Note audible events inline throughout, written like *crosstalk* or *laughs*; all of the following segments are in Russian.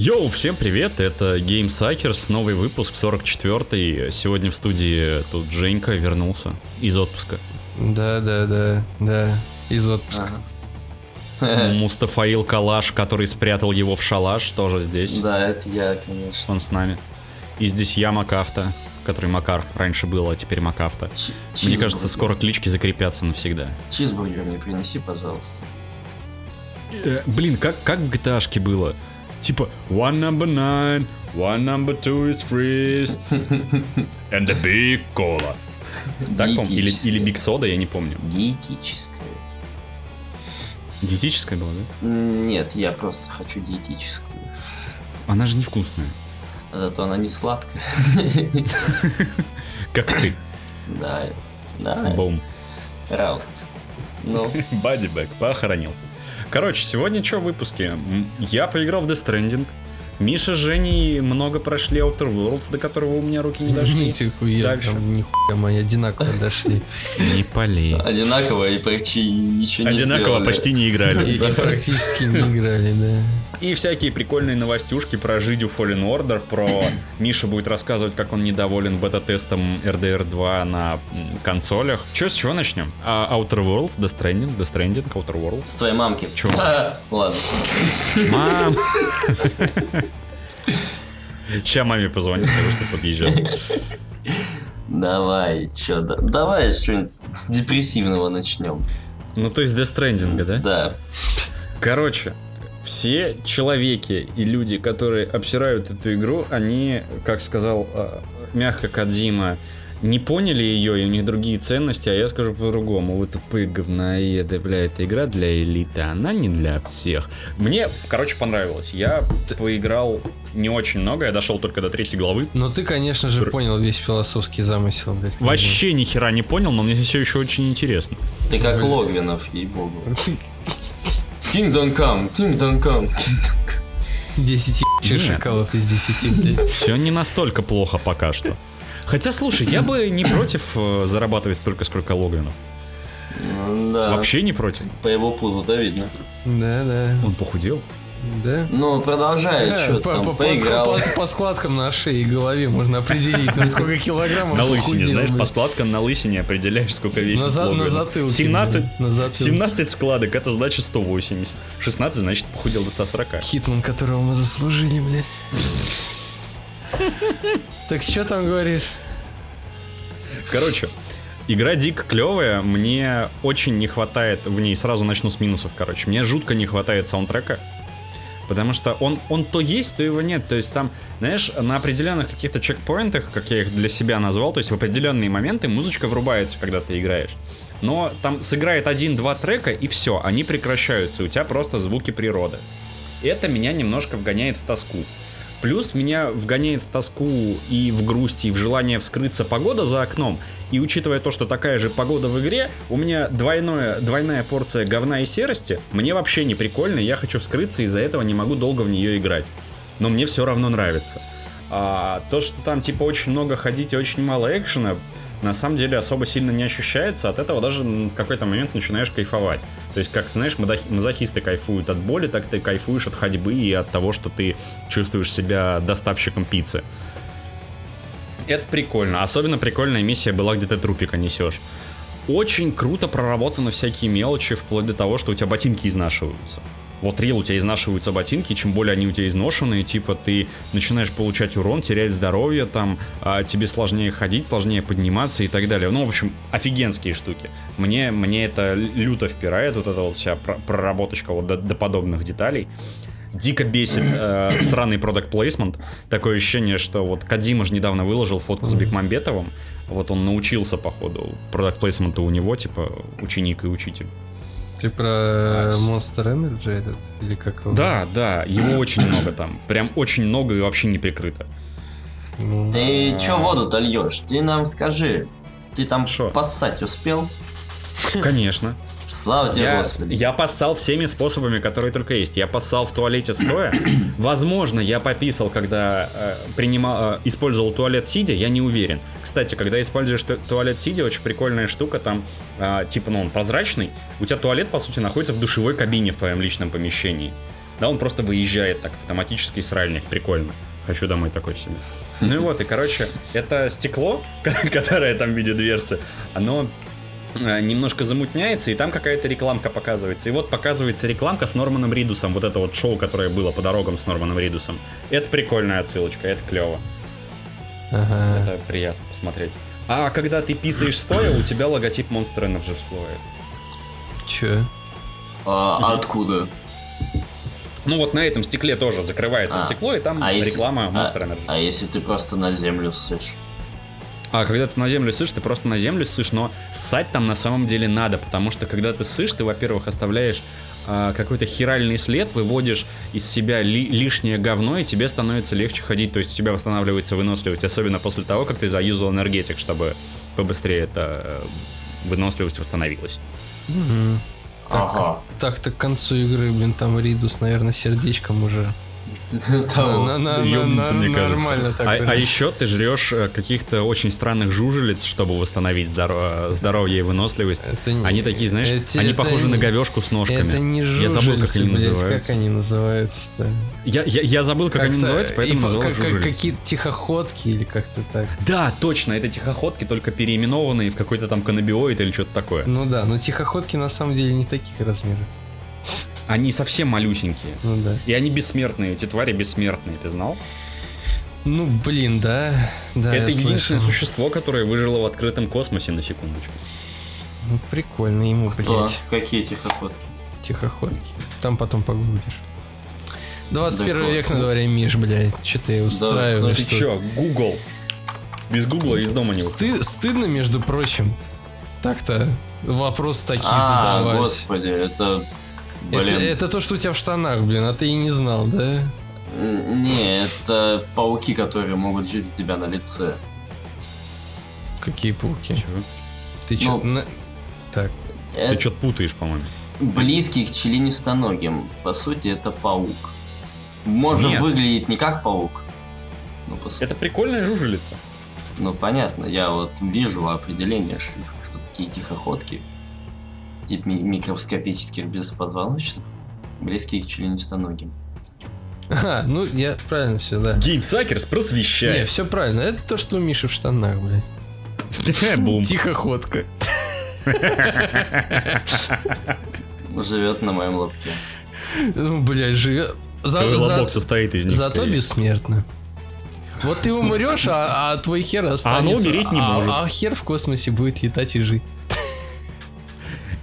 Йоу, всем привет, это Game Suckers, новый выпуск, 44-й. Сегодня в студии тут Женька вернулся из отпуска. Да, да, да, да, из отпуска. Мустафаил Калаш, который спрятал его в шалаш, тоже здесь. Да, это я, конечно. Он с нами. И здесь я, Макафта, который Макар раньше был, а теперь Макафта. Ч- Мне кажется, скоро клички закрепятся навсегда. Чизбургер мне принеси, пожалуйста. Э, блин, как, как в gta было? Типа, one number nine, one number two is freeze, *laughs* and a big cola. Так, по или, или Big Soda, я не помню. Диетическое. Диетическая была, да? Нет, я просто хочу диетическую. Она же невкусная. Зато она не сладкая. *laughs* Как ты. Да, да, Бум. раунд. Ну, *laughs* Бадибэк, похоронил. Короче, сегодня что в выпуске? Я поиграл в Death Stranding. Миша с Женей много прошли Outer Worlds, до которого у меня руки не *laughs* дошли. Нихуя, Дальше. там нихуя мы одинаково дошли. Не полей. одинаково и почти ничего не Одинаково сделали. почти не играли. и практически не играли, да. И всякие прикольные новостюшки про Жидю Fallen Order, про *clears throat* Миша будет рассказывать, как он недоволен бета-тестом RDR 2 на консолях. Че, с чего начнем? А, Outer Worlds, Death Stranding, Death Stranding, Outer Worlds. С твоей мамки. Чё? *laughs* Ладно. Мам! *laughs* Сейчас маме позвоню, скажу, что подъезжал. Давай, чё, да- давай что-нибудь с депрессивного начнем. Ну, то есть Death Stranding, да? Да. Короче, все человеки и люди, которые обсирают эту игру, они, как сказал э, мягко Кадзима, не поняли ее, и у них другие ценности, а я скажу по-другому. Вы тупые говноеды, бля, эта игра для элиты, она не для всех. Мне, короче, понравилось. Я поиграл не очень много, я дошел только до третьей главы. Но ты, конечно же, понял весь философский замысел, блядь. Вообще ни хера не понял, но мне все еще очень интересно. Ты как Логвинов, ей-богу. Kingdom Come, Kingdom Come. 10 ебучих Нет. шакалов из 10, блядь. Все не настолько плохо пока что. Хотя, слушай, я бы не против э, зарабатывать столько, сколько Логвинов. Да. Вообще не против. По его пузу-то видно. Да, да, Он похудел. Да. Ну, продолжай, Да, что по, там, по- по поиграл. ск- по- по складкам на шее и голове можно определить, на сколько килограммов *laughs* На лысине, знаешь, по складкам на лысине определяешь, сколько весит На, за- на затылке. 17, блядь, на затылке. 17 складок, это значит 180. 16 значит похудел до 140. Хитман, которого мы заслужили, блядь. Так что там говоришь? Короче, игра дико клевая, мне очень не хватает в ней, сразу начну с минусов, короче, мне жутко не хватает саундтрека, потому что он, он то есть, то его нет, то есть там, знаешь, на определенных каких-то чекпоинтах, как я их для себя назвал, то есть в определенные моменты музычка врубается, когда ты играешь, но там сыграет один-два трека и все, они прекращаются, у тебя просто звуки природы. Это меня немножко вгоняет в тоску. Плюс меня вгоняет в тоску и в грусть, и в желание вскрыться погода за окном. И учитывая то, что такая же погода в игре, у меня двойное, двойная порция говна и серости, мне вообще не прикольно, я хочу вскрыться, из-за этого не могу долго в нее играть. Но мне все равно нравится. А то, что там типа очень много ходить и очень мало экшена, на самом деле особо сильно не ощущается, от этого даже в какой-то момент начинаешь кайфовать. То есть, как, знаешь, мазохисты кайфуют от боли, так ты кайфуешь от ходьбы и от того, что ты чувствуешь себя доставщиком пиццы. Это прикольно. Особенно прикольная миссия была, где ты трупика несешь. Очень круто проработаны всякие мелочи, вплоть до того, что у тебя ботинки изнашиваются. Вот рил, у тебя изнашиваются ботинки, чем более они у тебя изношенные, типа ты начинаешь получать урон, терять здоровье, там, а, тебе сложнее ходить, сложнее подниматься и так далее. Ну, в общем, офигенские штуки. Мне, мне это люто впирает, вот эта вот вся пр- проработочка вот до, до подобных деталей. Дико бесит э, сраный продукт плейсмент. Такое ощущение, что вот Кадзима же недавно выложил фотку с Бекмамбетовым. Вот он научился, походу, продукт плейсменту у него, типа, ученик и учитель. Ты про Monster Energy этот? Или как его? Да, да, его очень много там. Прям очень много и вообще не прикрыто. Ну, Ты чё воду-то льешь? Ты нам скажи. Ты там Шо? поссать успел? Конечно. Слава тебе, Я, Господи. я поссал всеми способами, которые только есть. Я поссал в туалете стоя. *clears throat* Возможно, я пописал, когда э, принимал, э, использовал туалет сидя, я не уверен. Кстати, когда используешь ту- туалет сидя, очень прикольная штука, там, э, типа, ну, он прозрачный. У тебя туалет, по сути, находится в душевой кабине в твоем личном помещении. Да, он просто выезжает так автоматически сральник. Прикольно. Хочу домой такой себе. Ну и вот, и короче, это стекло, *laughs* которое там в виде дверцы, оно немножко замутняется, и там какая-то рекламка показывается. И вот показывается рекламка с Норманом Ридусом, вот это вот шоу, которое было по дорогам с Норманом Ридусом. Это прикольная отсылочка, это клево. Ага. Это приятно посмотреть. А когда ты писаешь стоя, у тебя логотип Monster Energy всплывает. Чё? А откуда? Ну вот на этом стекле тоже закрывается А. стекло, и там А если- реклама а- Monster Energy. А если ты просто на землю ссышь? А когда ты на землю ссышь, ты просто на землю ссышь, но ссать там на самом деле надо, потому что когда ты ссышь, ты, во-первых, оставляешь а, какой-то хиральный след, выводишь из себя ли- лишнее говно, и тебе становится легче ходить, то есть у тебя восстанавливается выносливость, особенно после того, как ты заюзал энергетик, чтобы побыстрее эта э, выносливость восстановилась. Мгм. Так, Ага. Так-то к концу игры, блин, там Ридус, наверное, сердечком уже. Того. На- на- на- Ёбнется, на- мне кажется. Нормально так. А, а еще ты жрешь э, каких-то очень странных жужелиц, чтобы восстановить здоро- здоровье и выносливость. Это не- Они такие, знаешь, они это похожи не- на говешку с ножками. Это не Я забыл, как они блядь, называются. как они называются-то? Я, я, я забыл, как они Как-то- называются, поэтому и назвал как- как- жужелиц. Какие-то тихоходки или как-то так. Да, точно, это тихоходки, только переименованные в какой-то там канабиоид или что-то такое. Ну да, но тихоходки на самом деле не таких размеров. Они совсем малюсенькие. Ну да. И они бессмертные, эти твари бессмертные, ты знал? Ну блин, да. Да, это единственное слышал. существо, которое выжило в открытом космосе, на секундочку. Ну, прикольно ему, Кто? блядь. Какие тихоходки? Тихоходки. Там потом погуглишь. 21 Да век на дворе, Миш, блядь. Че ты устраиваешь? Ты тут? чё, Google? Без Гугла из дома не выходит. Сты- стыдно, между прочим, так-то вопрос такие А, задавать. господи, это... Это, Блин, это то, что у тебя в штанах, блин, а ты и не знал, да? Не, это пауки, которые могут жить у тебя на лице. Какие пауки? Чё? Ты чё? Ну, на- Так, Ты Это что-то путаешь, по-моему. близкий к членистоногим. По сути, это паук. Может Нет. выглядеть не как паук. Ну, по сути. Это прикольная жужелица. Ну, понятно, я вот вижу определение, что такие тихоходки, тип ми- микроскопических беспозвоночных, близкие к членистоногим. Ага, ну я правильно все, да. Game Suckers Не, просвещает. все правильно. Это то, что у Миши в штанах, блядь. Бум. Тихоходка. Живет на моем лобке. Ну, блядь, живет. За, Твой за- лобок состоит из них. Зато скорее. бессмертно. Вот ты умрешь, а, а твой хер останется. умереть не а- может. А, хер в космосе будет летать и жить.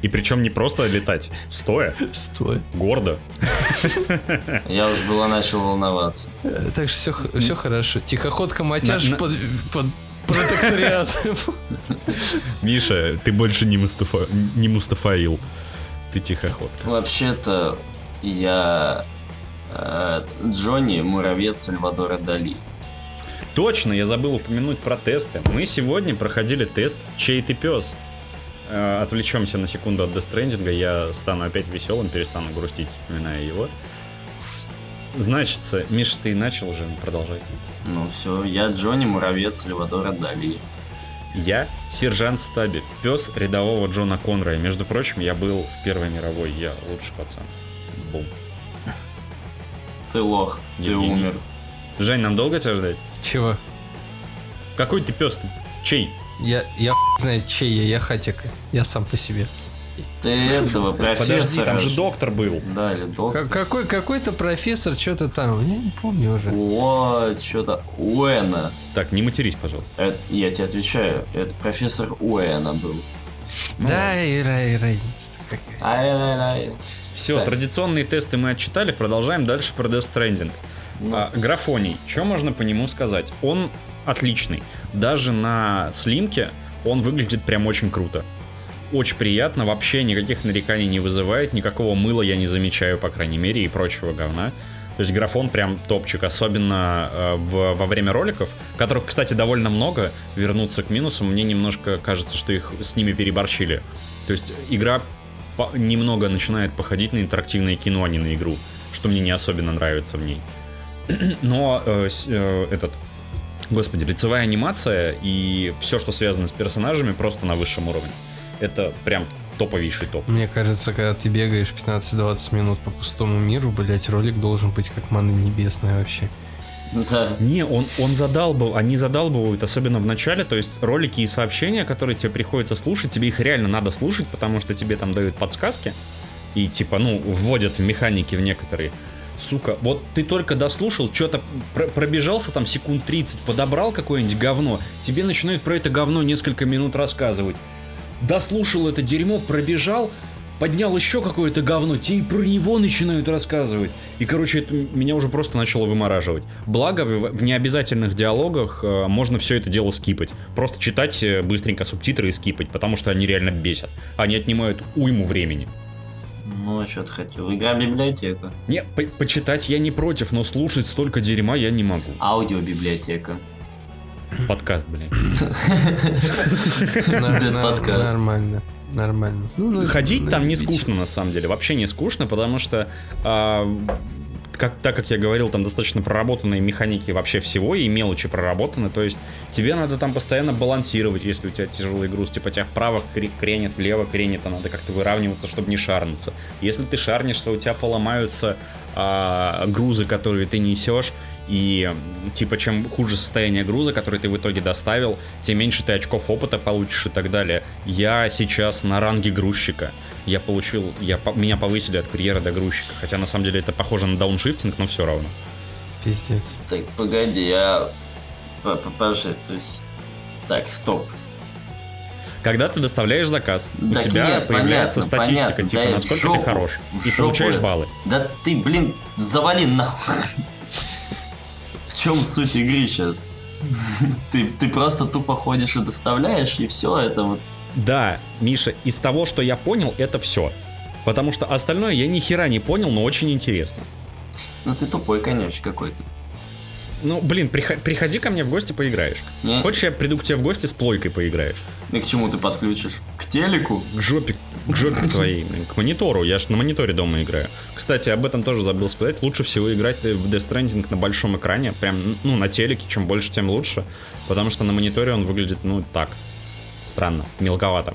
И причем не просто летать, стоя, Стой. гордо. Я уж было начал волноваться. Э, Так что все, все хорошо. Тихоходка матяж На- на- под, под протекториатом. Миша, ты больше не, Мустафа, не Мустафаил. Ты тихоходка. Вообще-то, я э, Джонни Муравец Сальвадора Дали. Точно, я забыл упомянуть про тесты. Мы сегодня проходили тест «Чей ты пес?». Э, Отвлечемся на секунду от Stranding, я стану опять веселым, перестану грустить, вспоминая его. Значится, Миша, ты начал уже, продолжай. Ну все, я Джонни Муравец Сальвадора Дали. Я сержант Стаби, пес рядового Джона Конрая. Между прочим, я был в Первой мировой, я лучший пацан. Бум. Ты лох, ты Евгений. умер. Жень, нам долго тебя ждать? Чего? Какой ты пес? Чей? Я, я хуй знает, чей я, я хатика. Я сам по себе. Ты этого профессора. Подожди, там же доктор был. Да, или доктор. Как- какой, какой-то профессор, что-то там. Я не помню уже. О, что-то Уэна. Так, не матерись, пожалуйста. Это- я тебе отвечаю, это профессор Уэна был. да, и, ра- и разница-то какая. Ай-яй-яй. Все, Так. традиционные тесты мы отчитали, продолжаем дальше про Death Stranding. Ну. А, графоний, что можно по нему сказать? Он отличный. Даже на слимке он выглядит прям очень круто. Очень приятно, вообще никаких нареканий не вызывает, никакого мыла я не замечаю, по крайней мере, и прочего говна. То есть графон прям топчик, особенно э, в- во время роликов, которых, кстати, довольно много. Вернуться к минусам, мне немножко кажется, что их с ними переборщили. То есть игра по- немного начинает походить на интерактивное кино, а не на игру, что мне не особенно нравится в ней. *clears throat* Но э, э, этот, господи, лицевая анимация и все, что связано с персонажами, просто на высшем уровне. Это прям топовейший топ. Мне кажется, когда ты бегаешь 15-20 минут по пустому миру, блять, ролик должен быть как маны небесная вообще. Да. Не, он, он задалбывал, они задалбывают, особенно в начале, то есть ролики и сообщения, которые тебе приходится слушать, тебе их реально надо слушать, потому что тебе там дают подсказки и типа, ну, вводят в механики в некоторые. Сука, вот ты только дослушал, что-то пр- пробежался там секунд 30, подобрал какое-нибудь говно, тебе начинают про это говно несколько минут рассказывать. Дослушал это дерьмо, пробежал, поднял еще какое-то говно, те и про него начинают рассказывать. И, короче, это меня уже просто начало вымораживать. Благо, в, в необязательных диалогах э, можно все это дело скипать. Просто читать э, быстренько субтитры и скипать, потому что они реально бесят. Они отнимают уйму времени. Ну, а что ты хотел? Игра библиотека. Не, по- почитать я не против, но слушать столько дерьма я не могу. Аудиобиблиотека. Подкаст, блин. *laughs* Podcast. Нормально. Нормально. Ну, ну, Ходить там не скучно, на самом деле. Вообще не скучно, потому что а, как, так как я говорил, там достаточно проработанные механики вообще всего и мелочи проработаны, то есть тебе надо там постоянно балансировать, если у тебя тяжелый груз, типа тебя вправо кре- кренит, влево кренит, а надо как-то выравниваться, чтобы не шарнуться. Если ты шарнишься, у тебя поломаются а, грузы, которые ты несешь, и типа чем хуже состояние груза, который ты в итоге доставил, тем меньше ты очков опыта получишь и так далее. Я сейчас на ранге грузчика. Я получил, я, меня повысили от курьера до грузчика. Хотя на самом деле это похоже на дауншифтинг, но все равно. Пиздец. Так, погоди, я... Подожди, то есть... Так, стоп. Когда ты доставляешь заказ, у Так тебя нет, появляется понятно, статистика, понятно, типа, да, насколько жопу, ты хорош. И получаешь это. баллы. Да ты, блин, завали нахуй. В чем суть игры сейчас? Ты, ты просто тупо ходишь и доставляешь, и все это вот. Да, Миша, из того, что я понял, это все. Потому что остальное я ни хера не понял, но очень интересно. Ну ты тупой, конечно, какой-то. Ну, блин, прихо- приходи ко мне в гости, поиграешь. Не, Хочешь, я приду к тебе в гости с плойкой поиграешь? и к чему ты подключишь? К телеку? К жопе, к жопе твоей, к монитору. Я ж на мониторе дома играю. Кстати, об этом тоже забыл сказать. Лучше всего играть в Death Stranding на большом экране. Прям, ну, на телеке. Чем больше, тем лучше. Потому что на мониторе он выглядит, ну, так. Странно. Мелковато.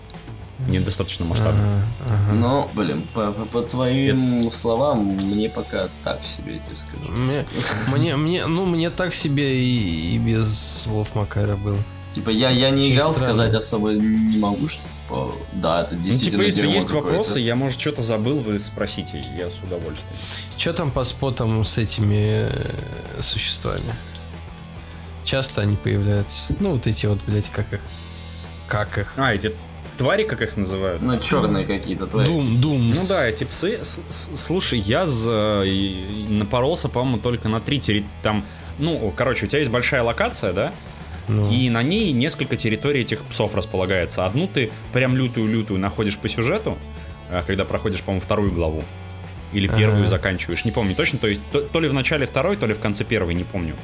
Недостаточно масштабно. Ага, ага. Ну, блин, по, по- по твоим словам, мне пока так себе, я тебе скажу. Мне, мне, мне, ну, мне так себе и, и без слов Макара было. Типа, я, я не Очень играл, странно. сказать особо не могу, что, типа, да, это Ну, действительно типа, если есть вопросы, я, может, что-то забыл, вы спросите. Я с удовольствием. Че там по спотам с этими э, существами? Часто они появляются. Ну, вот эти вот, блядь, как их? Как их? А, эти твари, как их называют? Ну, черные какие-то твои. Дум, Дум. Ну да, эти псы. С- с- Слушай, я за- и- напоролся, по-моему, только на три территории. Там, ну, короче, у тебя есть большая локация, да? Ну, И на ней несколько территорий этих псов располагается. Одну ты прям лютую-лютую находишь по сюжету, а, когда проходишь, по-моему, вторую главу. Или первую Ага. заканчиваешь, не помню точно. То есть то, то ли в начале второй, то ли в конце первой, не помню.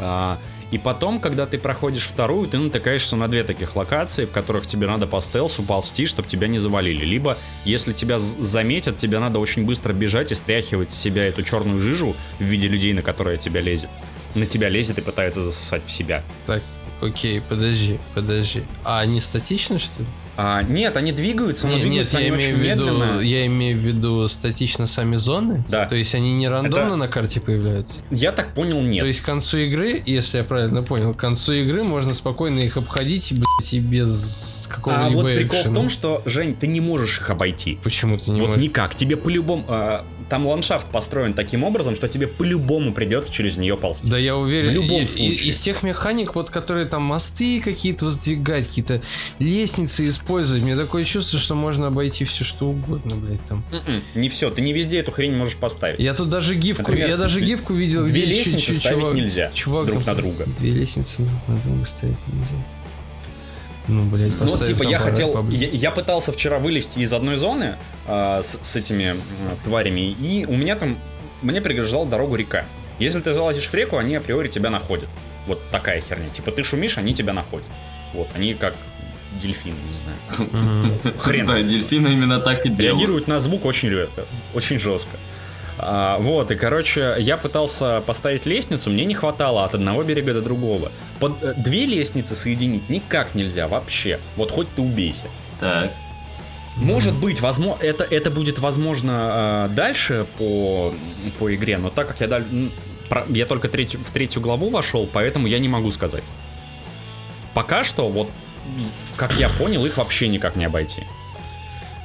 А, и потом, когда ты проходишь вторую, ты натыкаешься на две таких локации, в которых тебе надо по стелсу ползти, чтобы тебя не завалили. Либо, если тебя заметят, тебе надо очень быстро бежать и стряхивать с себя эту черную жижу в виде людей, на которые тебя лезет. На тебя лезет и пытается засосать в себя. Так, окей, подожди, подожди. А они статичны, что ли? А, нет, они двигаются, но Не- нет, двигаются я они имею, в очень виду, медленно. я имею в виду статично сами зоны. Да. То есть они не рандомно Это- на карте появляются. Я так понял, нет. То есть к концу игры, если я правильно понял, к концу игры можно спокойно их обходить, блядь, и без а какого-либо вот прикол в экшена. том, что, Жень, ты не можешь их обойти. Почему ты не вот можешь? никак. Тебе по-любому... а, там ландшафт построен таким образом, что тебе по-любому придется через нее ползти. Да я уверен, В любом и- и- случае. из тех механик, вот которые там мосты какие-то воздвигать, какие-то лестницы использовать, мне такое чувство, что можно обойти все что угодно, блядь, там. М-м, Не все, ты не везде эту хрень можешь поставить. Я тут даже гифку, Например, я даже гифку видел, Две где лестницы чу- ставить чувак, нельзя чувак друг там- на друга. Две лестницы на друга ставить нельзя. Ну, блядь, Ну, типа, там я хотел... Я, я пытался вчера вылезти из одной зоны а, с, с этими м, тварями, и у меня там... Мне преграждала дорогу река. Если ты залазишь в реку, они априори тебя находят. Вот такая херня. Типа, ты шумишь, они тебя находят. Вот, они как дельфины, не знаю. Хрен. Да, дельфины именно так и делают. Реагируют на звук очень легко, очень жестко. А, вот, и, короче, я пытался поставить лестницу, мне не хватало от одного берега до другого. Под, э, две лестницы соединить никак нельзя вообще. Вот хоть ты убейся. Так. Может быть, возможно, это, это будет возможно э, дальше по, по игре, но так как я, даль- я только третью, в третью главу вошел, поэтому я не могу сказать. Пока что, вот, как я понял, их вообще никак не обойти.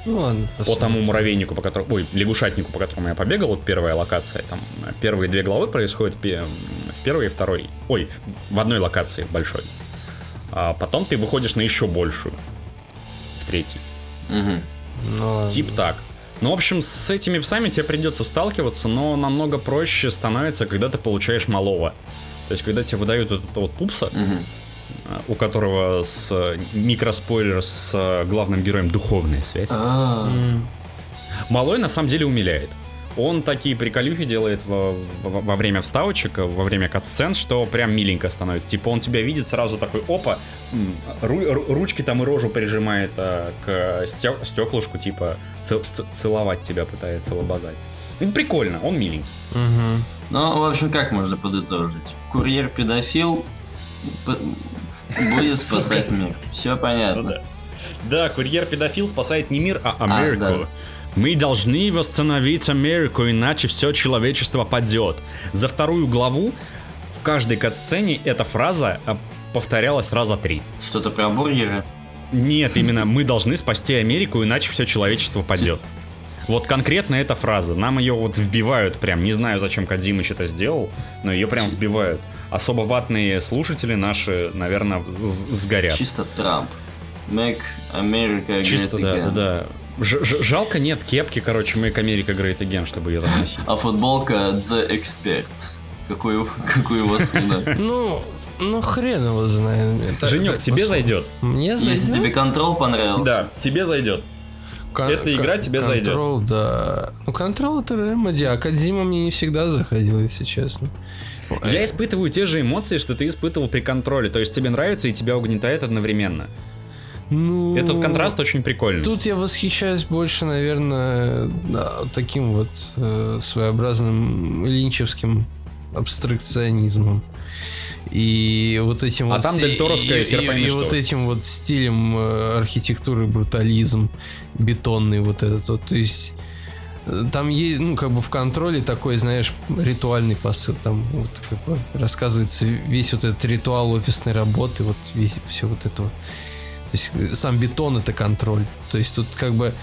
Ну ладно, По тому муравейнику, по которому, ой, лягушатнику, по которому я побегал, вот первая локация, там первые две главы происходят в, пе- в первой и второй, ой, в- в одной локации большой. А потом ты выходишь на еще большую, в третьей. Мгм. Ну. Тип так. Ну, в общем, с этими псами тебе придется сталкиваться, но намного проще становится, когда ты получаешь малого. То есть, когда тебе выдают вот этого вот пупса, Мгм. У которого с э, микроспойлер с э, главным героем духовная связь. А, Малой на самом деле умиляет. Он такие приколюхи делает во, во- во время вставочек, во время кат-сцен, что прям миленько становится. Типа он тебя видит сразу такой, опа, ру- ру- ручки там и рожу прижимает а, к стек- стеклышку, типа ц- ц- целовать тебя пытается лобазать. Ну, прикольно, он миленький. мгм. Ну, в общем, как можно подытожить? Курьер-педофил будет спасать мир. Все понятно. Да, курьер-педофил спасает не мир, а А, Америку. Мы должны восстановить Америку, иначе все человечество падет. За вторую главу в каждой катсцене эта фраза а, повторялась раза три. Что-то про бургеры. Нет, именно мы должны спасти Америку, иначе все человечество падет. Вот конкретно эта фраза. Нам ее вот вбивают прям. Не знаю, зачем Кадзимыч это сделал, но ее прям вбивают. Особо ватные слушатели наши, наверное, сгорят. Чисто Трамп. Make America Чисто, great да, again. да. Ж- ж- жалко нет кепки, короче, Make America Great Again, чтобы ее там носить. А футболка The Expert. Какой, у- как у его *laughs* сына. *laughs* Ну, ну хрен его знает. Это- Женек, это тебе зайдет. Мне Если зайдет? тебе контрол понравился. тебе зайдет. Кон- эта игра кон- тебе зайдет. Контрол, да. Ну, контрол это Remedy, а Кадзима мне не всегда заходил, если честно. Я испытываю те же эмоции, что ты испытывал при контроле. То есть тебе нравится и тебя угнетает одновременно. Ну, Этот контраст очень прикольный. Тут я восхищаюсь больше, наверное, да, таким вот э, своеобразным линчевским абстракционизмом. И вот этим А вот... там сти- Дель Торовская, и, и- и вот этим вот стилем э, архитектуры брутализм, бетонный вот этот вот. То есть э, там есть, ну, как бы в контроле такой, знаешь, ритуальный посыл. Там вот как бы рассказывается весь вот этот ритуал офисной работы, вот весь, все вот это вот. То есть э, сам бетон это контроль. То есть тут как бы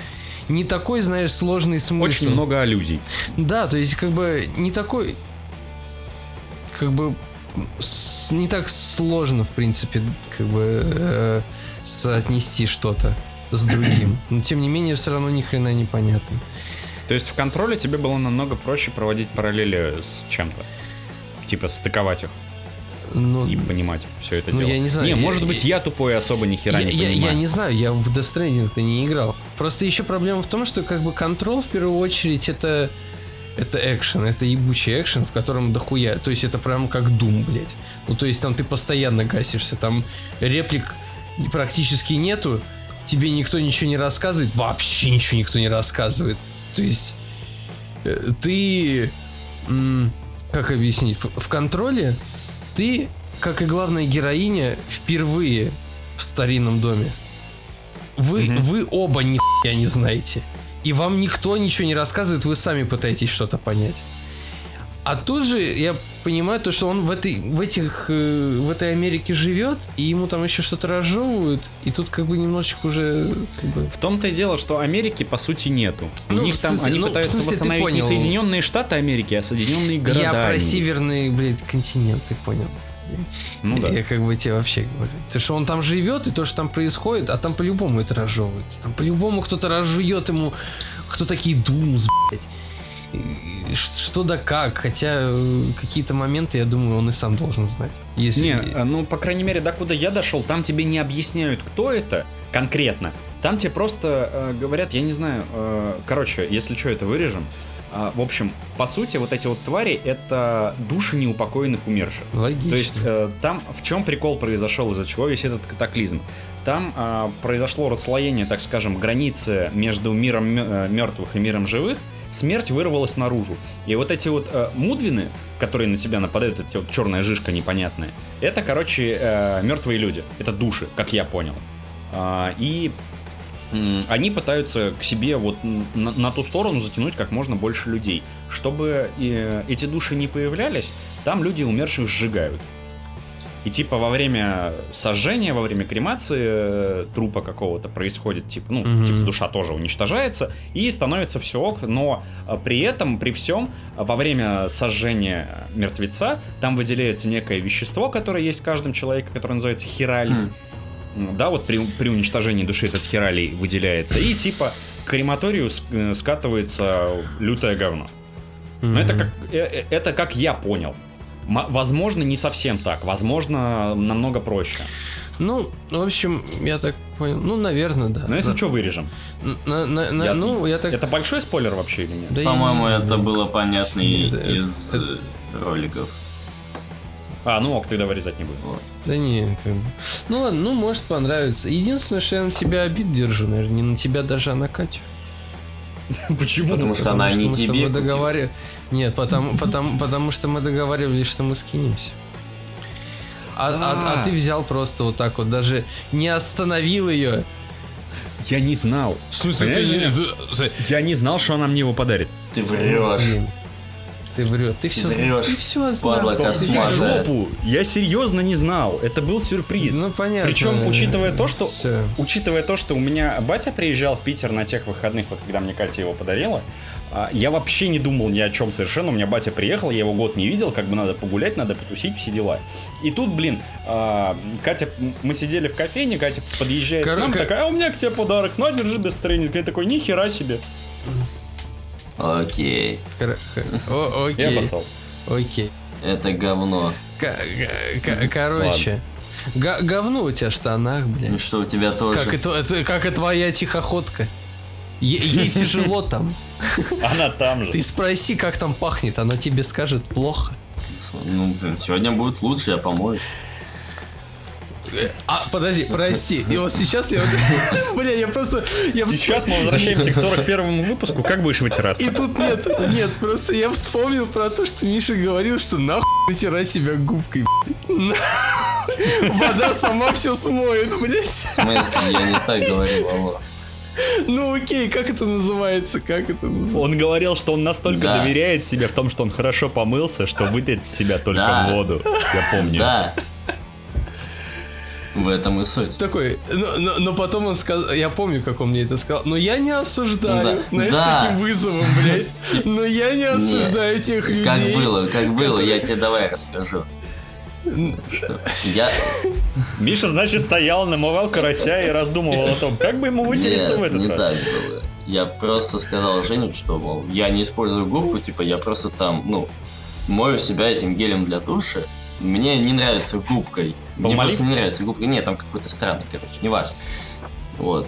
не такой, знаешь, сложный смысл. Очень много аллюзий. Да, то есть как бы не такой, как бы не так сложно, в принципе, как бы э, соотнести что-то с другим. *clears throat* Но тем не менее, все равно ни хрена непонятно. То есть в контроле тебе было намного проще проводить параллели с чем-то. Типа стыковать их Ну, и понимать все это Ну, дело. я не знаю, Не, я- может быть, я тупой и особо ни хера я, не я- понимаю. я не знаю, я в Death Stranding-то не играл. Просто еще проблема в том, что как бы контрол в первую очередь это это экшен, это ебучий экшен, в котором дохуя. То есть это прям как Doom, блядь. Ну то есть там ты постоянно гасишься, там реплик практически нету, тебе никто ничего не рассказывает, вообще ничего никто не рассказывает. То есть э, ты, как объяснить, в, в контроле ты, как и главная героиня, впервые в старинном доме. Вы, Мгм. вы оба нихуя не знаете. И вам никто ничего не рассказывает, вы сами пытаетесь что-то понять. А тут же я понимаю то, что он в этой, в этих, э, в этой Америке живет, и ему там еще что-то разжевывают, и тут как бы немножечко уже как бы, В том-то и дело, что Америки по сути нету. У Ну, них в там смысле- они ну, пытаются смысле, восстановить не. Соединенные Штаты Америки, а Соединенные города. Я про северный, блядь, континент, ты понял? Ну да. Я как бы тебе вообще говорю. То, что он там живет, и то, что там происходит, а там по-любому это разжевывается. Там по-любому кто-то разжует ему, кто такие Думс, блядь. Что да как, хотя э, какие-то моменты, я думаю, он и сам должен знать. Если... Не, ну, по крайней мере, докуда я дошел, там тебе не объясняют, кто это конкретно. Там тебе просто э, говорят, я не знаю, э, короче, если что, это вырежем. В общем, по сути, вот эти вот твари — это души неупокоенных умерших. Логично. То есть э, там в чем прикол произошел, из-за чего весь этот катаклизм? Там а, произошло расслоение, так скажем, границы между миром мертвых и миром живых. Смерть вырвалась наружу. И вот эти вот э, мудвины, которые на тебя нападают, эти вот черная жишка непонятная, это, короче, мертвые люди. Это души, как я понял. А, и они пытаются к себе вот на, на ту сторону затянуть как можно больше людей. Чтобы э, эти души не появлялись, там люди умерших сжигают. И типа во время сожжения, во время кремации э, трупа какого-то происходит, типа, ну, Мгм. типа душа тоже уничтожается, и становится все ок, но э, при этом, при всем, во время сожжения мертвеца, там выделяется некое вещество, которое есть в каждом человеке, которое называется хиралий. Хм. Ну Да, вот при, при уничтожении души этот хиралий выделяется. И типа к крематорию э, скатывается лютое говно. Но это как, э, э, это как я понял. Возможно, не совсем так. Возможно, намного проще. Ну, в общем, я так понял. Ну, наверное, да. Но если Да. что, вырежем. На- на- на- Я- ну, я так... Это большой спойлер вообще или нет? Да По-моему, не- это было понятно и Это- из это- роликов. А, ну ок, тогда вырезать не буду. Вот. Да не, как бы. Ну ладно, ну может понравится. Единственное, что я на тебя обид держу, наверное, не на тебя даже, а на Катю. Почему? Потому что она не тебе. договари- Нет, потому, потому, потому что мы договаривались, что мы скинемся. А, а- а А. ты взял просто вот так вот, даже не остановил ее. Я не знал. В смысле, ты, ты- Я не знал, что она мне его подарит. Ты врешь. Ты врет, ты все врешь, ты все знал. падла Ты всё- Мазая. Жопу! Я серьезно не знал. Это был сюрприз. Ну понятно. Причем, учитывая то, что Всё. Учитывая то, что у меня батя приезжал в Питер на тех выходных, вот когда мне Катя его подарила, а, я вообще не думал ни о чем совершенно. У меня батя приехал, я его год не видел, как бы надо погулять, надо потусить, все дела. И тут, блин, а, Катя, мы сидели в кофейне, Катя подъезжает Кор- к нам, такая, а у меня к тебе подарок, на, держи Death Stranding. Я такой, нихера себе. Окей. О, Я окей. обоссался. Окей. Это говно. Ка- Короче. га- Говно у тебя в штанах, И блядь. что у тебя тоже. Как, это, это- как и твоя тихоходка. Е- ей тяжело там. *laughs* Она там же. Ты спроси, как там пахнет, она тебе скажет плохо. Ну, блин, сегодня будет лучше, я помою. А, подожди, прости. И вот сейчас я... *laughs* Бля, я просто... Я вспом- сейчас мы возвращаемся к *laughs* 41 выпуску. Как будешь вытираться? И тут нет, нет, просто я вспомнил про то, что Миша говорил, что нахуй натирать себя губкой, блядь. *laughs* Вода сама все смоет, блядь. В смысле, я не так говорил, алло. Ну окей, как это называется? Как это называется? Он говорил, что он настолько Да. доверяет себе в том, что он хорошо помылся, что с себя только Да. воду. Я помню. Да. В этом и суть. Такой, но, но- но потом он сказал, я помню, как он мне это сказал, но я не осуждаю, Да. знаешь, Да. таким вызовом, блядь, *laughs* но я не осуждаю тех людей. Как было, как было, я которые- тебе давай расскажу. Что? Я... *laughs* Миша, значит, стоял, намывал карася и раздумывал о том, как бы ему вытереться Нет, в этот не раз. так было. Я просто сказал Жене, что, мол, я не использую губку, типа, я просто там, ну, мою себя этим гелем для душа. Мне не нравится губкой. Мне просто не нравится губка. Нет, там какой-то странный, короче, не важно. Вот.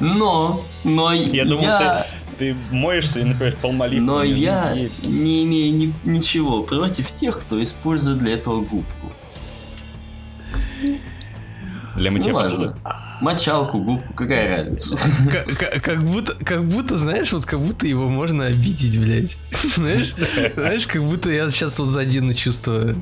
Но, но Я думал, я, ты, ты моешься и, например, полмолив. но я не имею ни- ничего против тех, кто использует для этого губку. Для мытья Ну, посуды. Мочалку, губку, какая разница? Как, как- как будто, как будто, знаешь, вот как будто его можно обидеть, блядь. *laughs* Знаешь, знаешь, как будто я сейчас вот задену чувство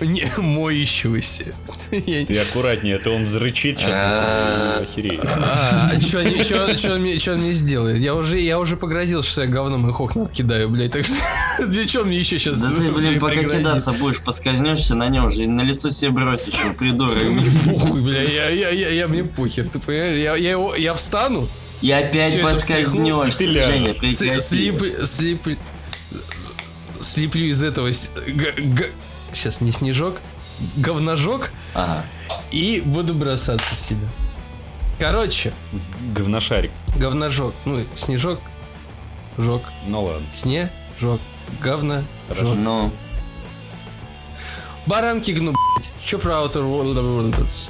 не моющегося. Ты аккуратнее, а то он взрычит сейчас на и охереет. А, что он мне сделает? Я уже, я уже погрозил, что я говном их окна откидаю, блядь, так что *laughs* для чего мне еще сейчас Да ты, *laughs* блин, пока кидаться будешь, поскользнешься на нем же и на лицо себе бросишь его, придурок. Мне похуй, бля, я, я, я, я- мне похер, ты понимаешь? Я, я, его, я встану, И опять и ты Женя, прекрати. слип, слип, слиплю из этого г- г- сейчас не снежок, говножок Ага. и буду бросаться в себя. Короче, Говношарик. говножок, ну снежок, жок, Ну ладно. снежок, говно, жок. Ну, Баранки гну, блядь. Чё про Outer Worlds?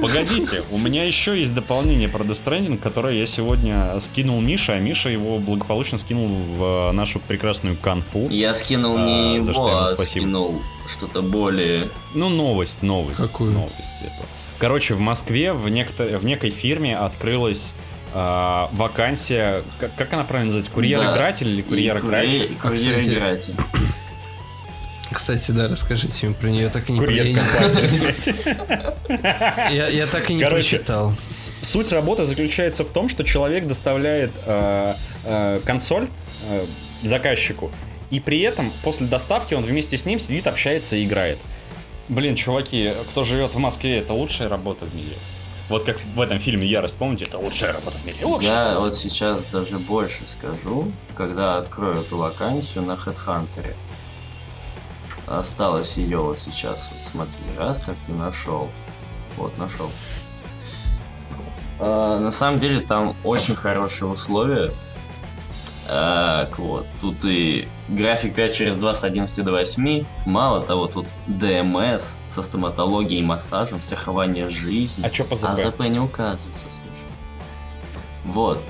Погодите, у меня еще есть дополнение про Death Stranding, которое я сегодня скинул Мише, а Миша его благополучно скинул в нашу прекрасную конфу. я скинул не А, за что его, ему а скинул что-то более... Ну, новость, новость. Какую? Новость это. Короче, в Москве в, некто, в некой фирме открылась а, вакансия, как, как она правильно называется, курьер-игратель или И курьер-играющий? курьер- Курьер-игратель. Кстати, да, расскажите мне про нее, так и не Курьер я, *laughs* я, я так и не Короче, прочитал. Суть работы заключается в том, что человек доставляет э, э, консоль э, заказчику, и при этом после доставки он вместе с ним сидит, общается и играет. Блин, чуваки, кто живет в Москве, это лучшая работа в мире. Вот как в этом фильме Ярость, помните, это лучшая работа в мире. Лучшая Я работа. вот сейчас даже больше скажу, когда открою эту вакансию на HeadHunter. Осталось ее вот сейчас, вот смотри, раз так и нашел. Вот, нашел. А, на самом деле там очень хорошие условия. Так, вот, тут и график 5 через 2 с 11 до 8. Мало того, тут ДМС со стоматологией и массажем, страхование жизни. А чё по ЗП? А ЗП не указывается, слушай. Вот.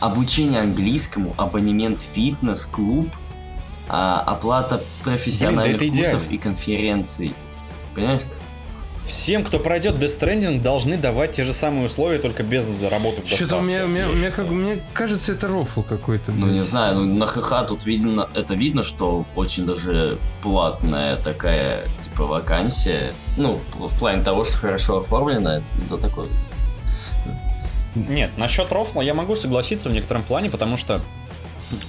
Обучение английскому, абонемент фитнес, клуб, а, оплата профессиональных Блин, да курсов идеально. и конференций. Понимаешь? Всем, кто пройдет Death Stranding, должны давать те же самые условия, только без работы в Что-то меня, у меня как, мне кажется, это рофл какой-то. Ну, не знаю, ну, на ХХ тут видно, это видно, что очень даже платная такая, типа, вакансия. Ну, в плане того, что хорошо оформлена за такой. Нет, насчет рофла я могу согласиться в некотором плане, потому что,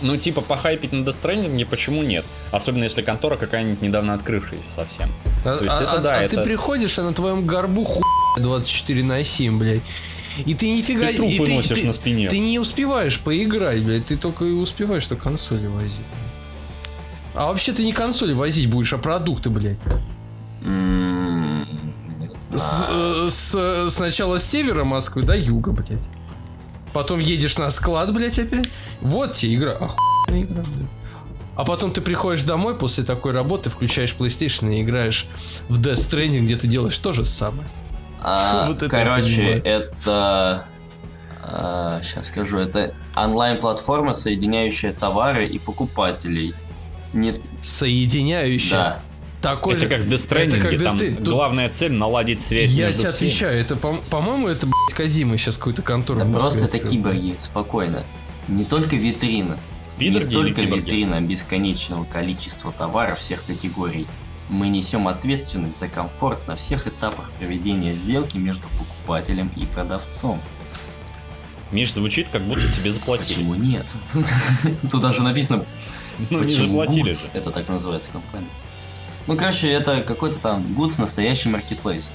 ну, типа, похайпить на Death Stranding почему нет? Особенно если контора какая-нибудь недавно открывшаяся совсем. А, То есть а- это а- да, а это- ты приходишь, а на твоем горбу хуй 24 на 7, блядь. И ты нифига... Ты трупы и носишь ты- на спине. Ты не успеваешь поиграть, блядь. Ты только и успеваешь, что консоли возить. А вообще ты не консоли возить будешь, а продукты, блядь. С- знаю. э, с- сначала с севера Москвы до юга, блядь. Потом едешь на склад, блядь, опять. Вот тебе игра. Охуенная игра, блядь. А потом ты приходишь домой после такой работы, включаешь PlayStation и играешь в Death Stranding, где ты делаешь то же самое. А, *laughs* Вот это короче, это... сейчас скажу. Это онлайн-платформа, соединяющая товары и покупателей. Не... Соединяющая. Да. Такой это же- как в Death это как Stranding, Death там Stranding. Тут главная цель наладить связь Я между тебе всеми. отвечаю, это, по- по-моему, это, блядь, Казима сейчас какую-то контору Да просто это киборги, спокойно. Не только витрина. Пидорги не только киборги? витрина бесконечного количества товаров всех категорий. Мы несем ответственность за комфорт на всех этапах проведения сделки между покупателем и продавцом. Миш, звучит, как будто тебе заплатили. Почему нет? *laughs* Тут даже написано, Ну, не почему заплатили. Goods. Это так называется компания. Ну, короче, это какой-то там Goods настоящий маркетплейс.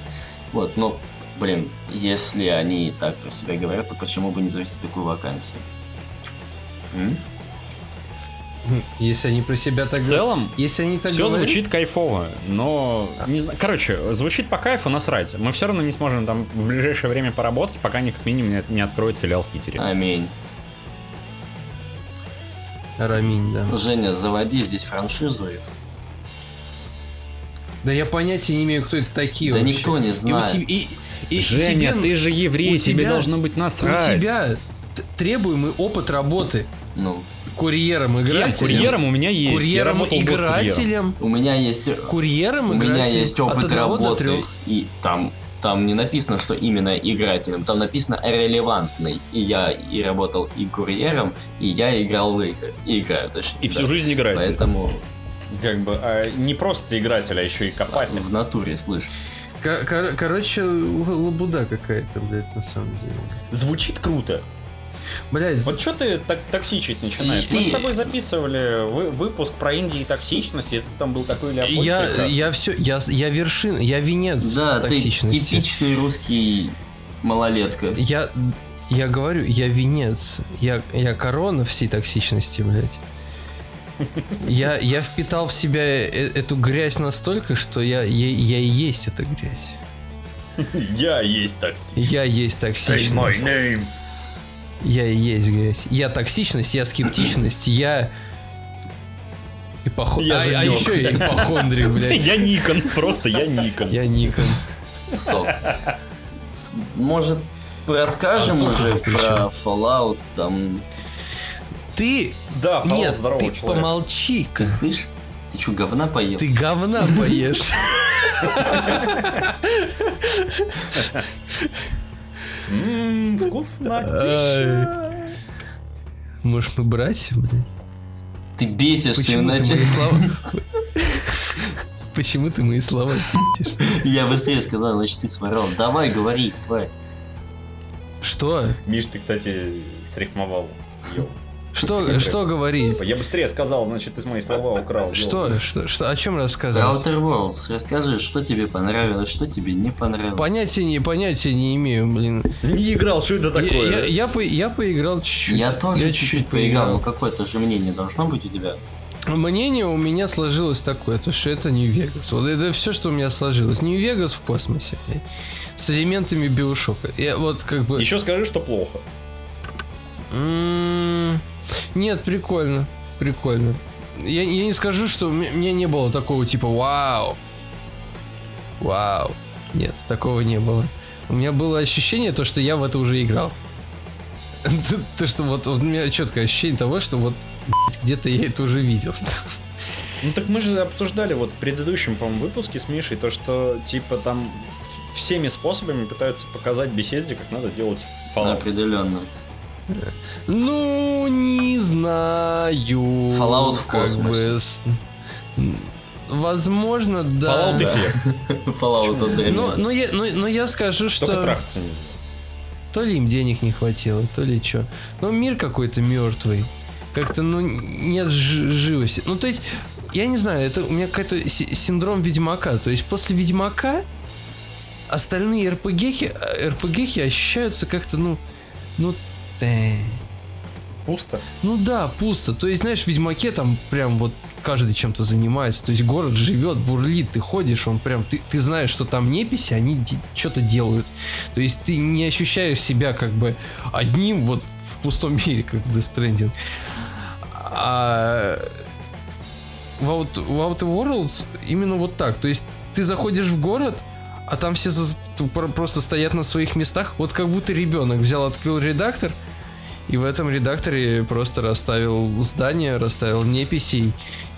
Вот, но, блин, если они так про себя говорят, то почему бы не завести такую вакансию? М? Если они про себя так В целом, Если они так Все говорят- звучит кайфово, но не знаю. Короче, звучит по кайфу, насрать. Мы все равно не сможем там в ближайшее время поработать, пока они как минимум не, не откроют филиал в Питере. Аминь. Раминь, да. Женя, заводи здесь франшизу. и- Да я понятия не имею, кто это такие Да вообще. никто не И у знает. и- и- и Женя, тебе- ты же еврей, у тебе тебя- должно быть насрать. У тебя требуемый опыт работы Ну, курьером, игрателем. Курьером у меня есть. Я Курьером, игрателем. у меня есть... Курьером, У меня игрателем. есть опыт работы, и там, там не написано, что именно игрателем, там написано релевантный. И я и работал и курьером, и я играл в игры. И играю, точнее. И да. всю жизнь игратель. Поэтому Как бы а, не просто игратель, а еще и копатель. в натуре, слышь. Кор- кор- короче, лабуда какая-то, блядь, на самом деле. Звучит круто. Блядь, Вот что ты так токсичить начинаешь? И Мы ты- с тобой записывали вы- выпуск про Индии и токсичность, и это там был такой Леопольд. я, прекрасный. я все, я, я вершина, я венец Да, ты токсичности. типичный русский малолетка. Я, я говорю, я венец. Я, я корона всей токсичности, блядь. Я, я впитал в себя э- эту грязь настолько, что я, я, я и есть эта грязь. Я есть токсичность. Я есть токсичность. name. Я и есть грязь. Я токсичность, я скептичность, я... Ипохо... Я а, а еще я ипохондрик, блядь. *laughs* Я Никон, просто я Никон. Я Никон. Сок. Может, расскажем А уже про? Fallout, там... Ты... Да, Fallout Нет, здорового ты человека. помолчи-ка. Ты слышь? Ты чё, говна поел? Ты говна поешь. Ммм, вкуснотища. Может, мы братья, блядь? Ты бесишь, ты Почему ты иначе... мои слова... *laughs* Почему ты мои слова пиздишь? Я быстрее сказал, значит ты своровал. Давай, говори, тварь. Что? Миш, ты, кстати, срифмовал. Йоу. Что, что говорить? Типа, Я быстрее сказал, значит, ты мои слова украл. Что, что, что, о чем рассказывать? Outer Worlds расскажи, что тебе понравилось, что тебе не понравилось. Понятия не, понятия не имею, блин. Не играл, что это Я, такое? я, я, по- я поиграл чуть-чуть. Я тоже чуть-чуть поиграл, но какое-то же мнение должно быть у тебя. Мнение у меня сложилось такое, то что это Нью-Вегас. Вот это все, что у меня сложилось. Нью-Вегас в космосе, с элементами биошока. Я вот как бы... Еще скажи, что плохо. М, Нет, прикольно. Прикольно. Я, я не скажу, что у меня- мне не было такого типа вау. Вау. Нет, такого не было. У меня было ощущение, то, что я в это уже играл. То- *laughs* То, что вот у меня четкое ощущение того, что вот где-то я это уже видел. *laughs* Ну так мы же обсуждали вот в предыдущем, по-моему, выпуске с Мишей, то, что типа там всеми способами пытаются показать беседе, как надо делать Fallout. Определенно. Ну, не знаю. Fallout в космосе. бы Возможно, да. Fallout *laughs* эффект. Fallout от. Но, но, я, но, но я скажу, Только что трахаться не то ли им денег не хватило, то ли что. Но мир какой-то мертвый. Как-то, ну, нет жи- живости. Ну, то есть, я не знаю, это у меня какой-то си- синдром Ведьмака. То есть, после Ведьмака остальные РПГхи, РПГхи ощущаются как-то, ну, ну, пусто. ну да, пусто. То есть, знаешь, в Ведьмаке там прям вот каждый чем-то занимается. То есть город живет, бурлит, ты ходишь, он прям, ты, ты знаешь, что там неписи, они что-то делают. То есть ты не ощущаешь себя как бы одним вот в пустом мире, как в Death Stranding. А в, Out, в Outer Worlds именно вот так. То есть ты заходишь в город, а там все за- про- просто стоят на своих местах. Вот как будто ребенок взял, открыл редактор, и в этом редакторе просто расставил здание, расставил неписей,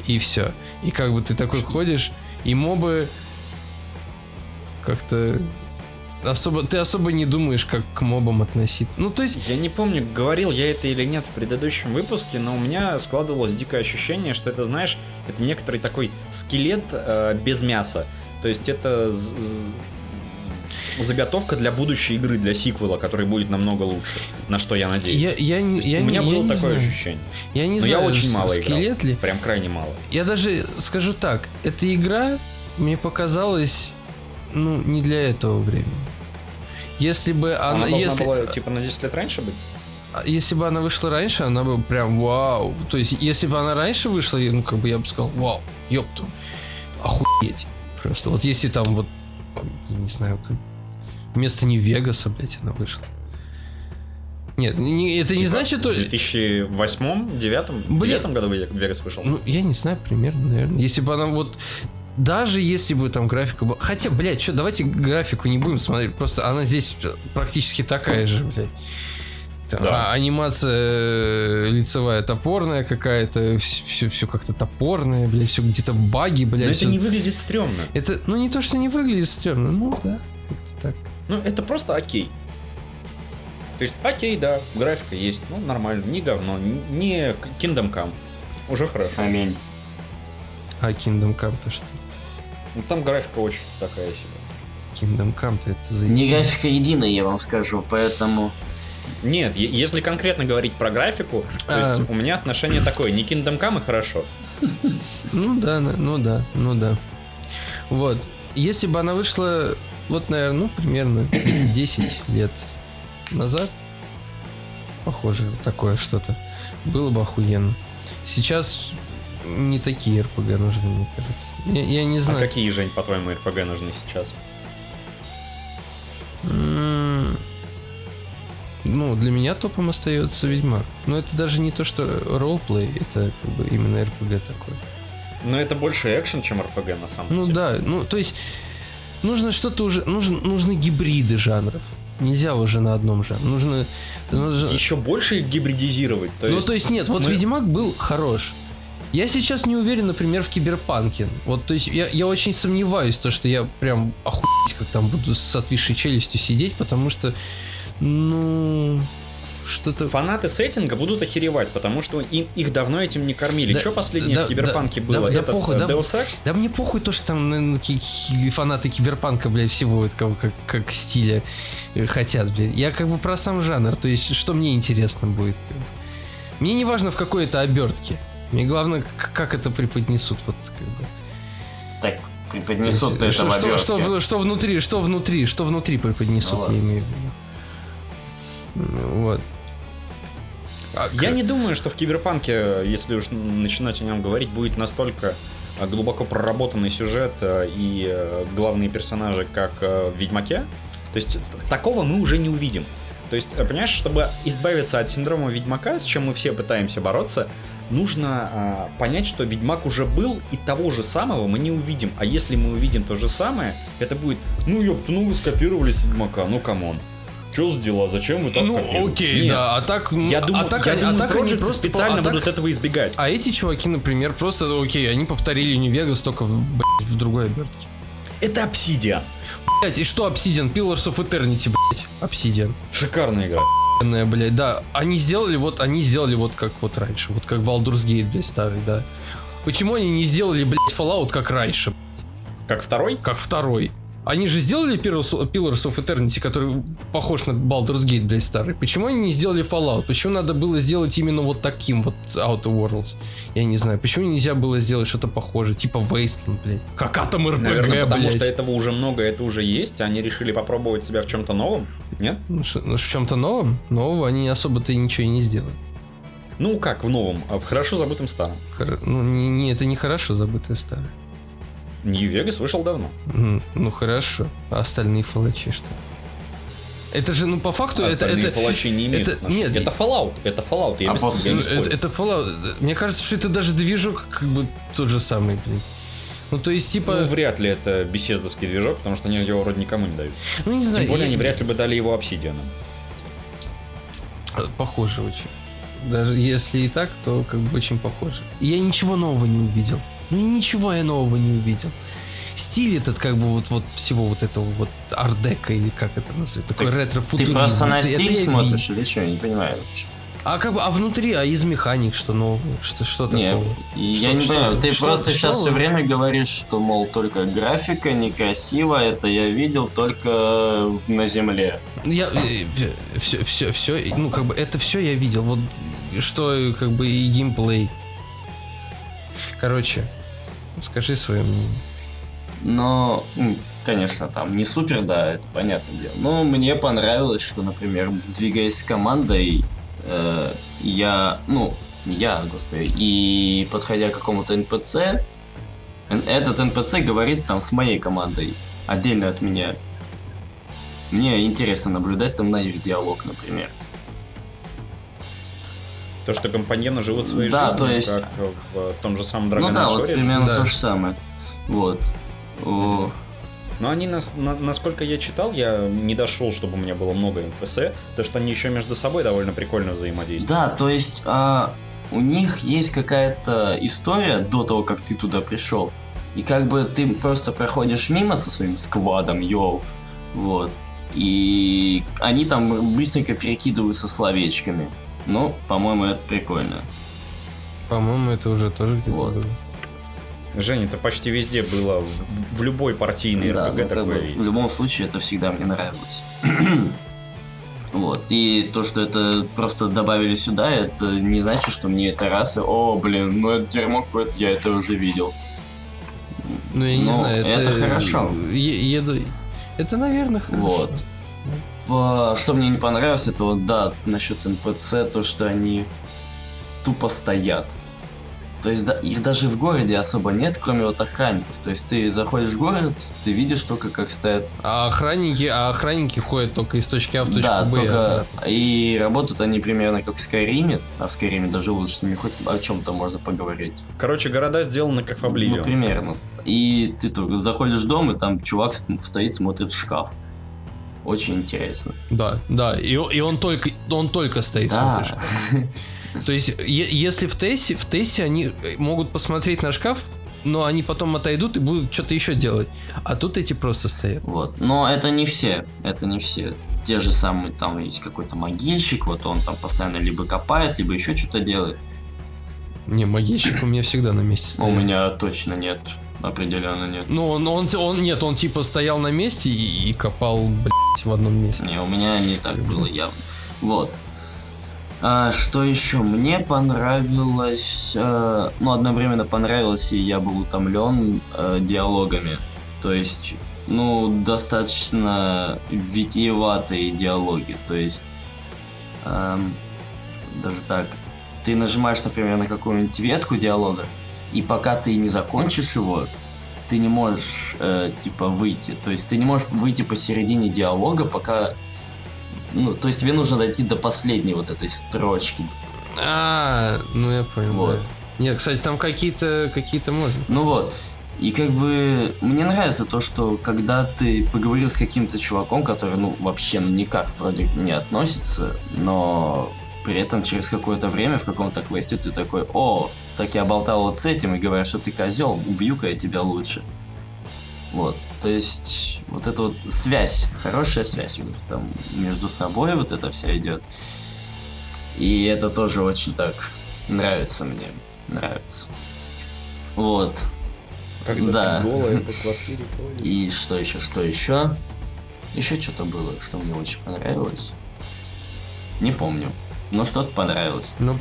и все. И как бы ты такой ходишь, и мобы как-то особо ты особо не думаешь, как к мобам относиться. Ну, то есть, Я не помню, говорил я это или нет в предыдущем выпуске, но у меня складывалось дикое ощущение, что это, знаешь, это некоторый такой скелет э, без мяса. То есть это заготовка для будущей игры, для сиквела, который будет намного лучше, на что я надеюсь. я, я, не- я, у не- меня я было не такое знаю. ощущение. Я не Но я знаю, очень с- мало играл. скелет ли. Прям крайне мало. Я даже скажу так, эта игра мне показалась, ну, не для этого времени. Если бы Она, она, если, была типа на 10 лет раньше быть? А Если бы она вышла раньше, она бы прям вау. То есть, если бы она раньше вышла, я, ну, как бы я бы сказал, вау, ёпту, охуеть. Просто вот если там вот, я не знаю, как вместо Нью-Вегаса, блядь, она вышла. Нет, не- это не Типа значит, В то... 2008 девятом, Блин. девятом году Вегас вышел. Ну, я не знаю, примерно, наверное. Если бы она вот... Даже если бы там графика была... Хотя, блядь, что, давайте графику не будем смотреть. Просто она здесь практически такая же, блядь. Там, Да. а- анимация э, лицевая топорная какая-то, все, все как-то топорное, блядь, все где-то баги, Но блядь. это всё- не выглядит стрёмно. это, ну не то, что не выглядит стрёмно, ну да, как-то так. Ну, это просто окей. То есть, окей, да, графика есть, ну, нормально, не говно, не Kingdom Come. Уже хорошо. Аминь. А Kingdom Come-то что? Ну, там графика очень такая себе. Kingdom Come-то это за... Не графика единая, я вам скажу, поэтому... Нет, если конкретно говорить про графику, то А. есть у меня отношение такое, не Kingdom Come и хорошо. Ну да, ну да, ну да. Вот. Если бы она вышла, вот, наверное, ну, примерно *coughs* 10 лет назад, похоже, такое что-то, было бы охуенно. Сейчас не такие РПГ нужны, мне кажется. Я, я не А знаю. какие, Жень, по-твоему, РПГ нужны сейчас? М, Ну, для меня топом остается Ведьмак. Но это даже не то, что ролплей, это как бы именно РПГ такой. Но это больше экшен, чем РПГ на самом Ну деле. да, ну то есть нужно что-то уже, нужен, нужны гибриды жанров. Нельзя уже на одном жанре. Нужно, нужно- Еще больше их гибридизировать. То ну есть то есть нет, вот мы- Ведьмак был хорош. Я сейчас не уверен, например, в Киберпанке. Вот, то есть я, я очень сомневаюсь, то, что я прям охуеть, как там буду с отвисшей челюстью сидеть, потому что, ну, что-то... Фанаты сеттинга будут охеревать, потому что им, их давно этим не кормили. Да, что последнее да, в Киберпанке да, было? да, Этот похуй, э, да. Deus Ex? Да мне похуй то, что там наверное, ки- ки- фанаты киберпанка, блядь, всего этого как, как стиля э, хотят, блядь. Я как бы про сам жанр, то есть что мне интересно будет. Мне не важно в какой это обертке. Мне главное, как это преподнесут. Вот, как бы. Так, То преподнесут есть, это в что, что, что, что внутри, что внутри, что внутри преподнесут, Ну ладно. я имею в виду. Ну, Вот. Я не думаю, что в Киберпанке, если уж начинать о нем говорить, будет настолько э, глубоко проработанный сюжет э, и э, главные персонажи, как э, в Ведьмаке. То есть такого мы уже не увидим. То есть, э, понимаешь, чтобы избавиться от синдрома Ведьмака, с чем мы все пытаемся бороться, нужно а, понять, что Ведьмак уже был, и того же самого мы не увидим. А если мы увидим то же самое, это будет, ну ёпта, ну вы скопировали с Ведьмака, ну come on. Чё за дела? Зачем вы так Ну, копируете?» окей, Нет. да, а так... Я думаю, а так, я они, думаю, а так они просто... специально а так- будут этого избегать. А эти чуваки, например, просто, окей, они повторили Нью-Вегас только в, блядь, в другой обертке. Это Obsidian. Блять, и что Obsidian? Pillars of Eternity, блять. Obsidian. Шикарная игра. Охуенная, блядь, да. Они сделали вот, они сделали вот как вот раньше. Вот как Baldur's Gate, блядь, старый, да. Почему они не сделали, блядь, Fallout как раньше, Как второй? как второй? Они же сделали Pillars of Eternity, который похож на Baldur's Gate, блядь, старый. Почему они не сделали Fallout? Почему надо было сделать именно вот таким вот Outer Worlds? Я не знаю. Почему нельзя было сделать что-то похожее, типа Wasteland, блядь? Как Атом РПГ, Наверное, потому блядь. что этого уже много, это уже есть. Они решили попробовать себя в чем-то новом. Нет? Ну, ну, в чем-то новом? Нового они особо-то ничего и не сделали. Ну как в новом, а в хорошо забытом старом. Хоро- Ну, не, не, это не хорошо забытое старое. Нью-Вегас вышел давно. Ну, хорошо. А остальные фалачи что? Это же, ну, по факту, это... Остальные это палачи не имеют это- отношения. нет, это Fallout, это Fallout, я, А без- после- я не спорю. это, это Fallout. Мне кажется, что это даже движок как бы тот же самый, блин. Ну, то есть, типа... Ну, вряд ли это беседовский движок, потому что они его вроде никому не дают. ну, не знаю. Тем более, я- они вряд ли бы дали его обсидианом. Похоже очень. Даже если и так, то как бы очень похоже. Я ничего нового не увидел. Ну и ничего я нового не увидел. Стиль этот как бы вот, вот всего вот этого вот ардека или как это называется, такой Ты ретро-футуризм. просто на Это- это стиль я смотришь или что? Я не понимаю. А как бы, а внутри, а из механик что нового? Что, что Не, такого? и Что- я не что- понимаю, ты что- просто что сейчас вы- все время говоришь, что, мол, только графика некрасиво, это я видел только на земле. Я все, все, все, ну как бы это все я видел. Вот что как бы и геймплей. Короче, скажи свое мнение. Но, конечно, там не супер, да, это понятное дело. Но мне понравилось, что, например, двигаясь командой, э, я, ну, я, господи, и подходя к какому-то НПЦ, этот НПЦ говорит там с моей командой, отдельно от меня. Мне интересно наблюдать там на их диалог, например. То, что компаньоны живут своей Да, жизнью, то есть- как в том же самом Dragon ну да, Age вот примерно Да. то же самое. Вот. О, Но они, нас, на- насколько я читал, я не дошел, чтобы у меня было много NPC, то, что они еще между собой довольно прикольно взаимодействуют. Да, то есть а, у них есть какая-то история до того, как ты туда пришел. И как бы ты просто проходишь мимо со своим сквадом, йоу, вот. И они там быстренько перекидываются словечками. Ну, по-моему, это прикольно. По-моему, это уже тоже где-то Вот. было. Женя, это почти везде было, в, в любой партийной Да, РПГ ну, как такое бы, в любом случае, это всегда мне нравилось. *clears throat* Вот, и то, что это просто добавили сюда, это не значит, что мне это раз, и, о, блин, ну это дерьмо какое-то, я это уже видел. Ну, я не Ну, знаю, это... это хорошо. е- еду... Это, наверное, хорошо. Вот. По- Что мне не понравилось, это вот, да, насчет НПЦ, то, что они тупо стоят. То есть да, их даже в городе особо нет, кроме вот охранников. То есть ты заходишь в город, ты видишь только, как стоят А охранники, а охранники ходят только из точки А в точку Да, Б. только и работают они примерно как в Скайриме, а в Скайриме даже лучше с ними хоть о чем-то можно поговорить. Короче, города сделаны как в Ну, примерно. И ты только заходишь в дом, и там чувак стоит, смотрит в шкаф. Очень интересно. Да, да. И, и он только, он только стоит, Да. смотришь. *laughs* То есть, если в Тессе, в Тессе они э, могут посмотреть на шкаф, но они потом отойдут и будут что-то еще делать. А тут эти просто стоят. Вот. Но это не все. Это не все. те же самые, там есть какой-то могильщик, вот он там постоянно либо копает, либо еще что-то делает. Не, могильщик у меня всегда на месте А У меня точно нет, определенно нет. Ну, он, он, он, нет, он типа стоял на месте и, и копал, блядь, в одном месте. Не, у меня не так было явно. Вот. А, что еще? Мне понравилось, э, ну, одновременно понравилось, и я был утомлен э, диалогами. То есть, ну, достаточно витиеватые диалоги. То есть, эм, даже так, ты нажимаешь, например, на какую-нибудь ветку диалога, и пока ты не закончишь его, ты не можешь, э, типа, выйти. То есть ты не можешь выйти посередине диалога, пока... Ну, то есть тебе нужно дойти до последней вот этой строчки. А, ну я понял. Вот. да. Нет, кстати, там какие-то какие-то можно. Ну вот. И как бы мне нравится то, что когда ты поговорил с каким-то чуваком, который, ну, вообще ну, никак вроде не относится, но при этом через какое-то время в каком-то квесте ты такой, о, так я болтал вот с этим и говорят, что ты козел, убью-ка я тебя лучше. Вот, то есть вот эта вот связь, хорошая связь у них там между собой вот это все идет. И это тоже очень так нравится мне, нравится. Вот. Когда Да. ты голая *laughs* по квартире ходишь. И что еще, что еще? Еще что-то было, что мне очень понравилось. Не помню. Но что-то понравилось. Но,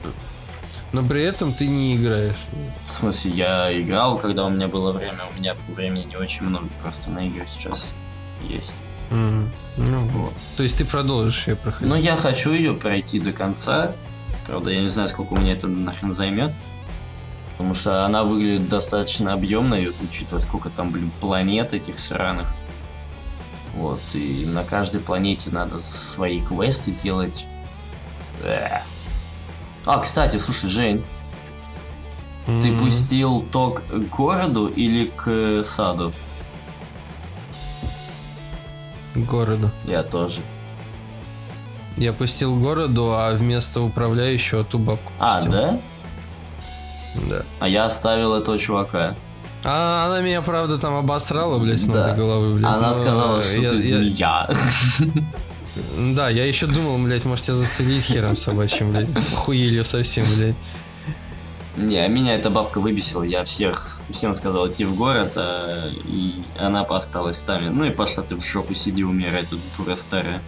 но при этом ты не играешь. В смысле, я играл, когда у меня было время. У меня времени не очень много, просто на игры сейчас есть. М, Ну, Вот. то есть ты продолжишь ее проходить. Но я хочу ее пройти до конца. Правда, я не знаю, сколько у меня это нахрен займет. Потому что она выглядит достаточно объемной, учитывая, сколько там, блин, планет этих сраных. Вот, и на каждой планете надо свои квесты делать. Э. А, кстати, слушай, Жень, ты М, пустил ток к городу или к саду? к городу. Я тоже. Я пустил городу, а вместо управляющего ту бабку А, да? Да. А я оставил этого чувака. А она меня, правда, там обосрала, блядь, Да. до головы, блядь. Она но сказала, что я- ты я- змея. *laughs* Да, я еще думал, блядь, может тебя застрелить хером собачьим, блядь. Хуелью совсем, блядь. Не, а меня эта бабка выбесила. Я всех, всем сказал идти в город, а, и она осталась там. Ну и пошла ты в жопу, сиди, умирай, тут дура старая.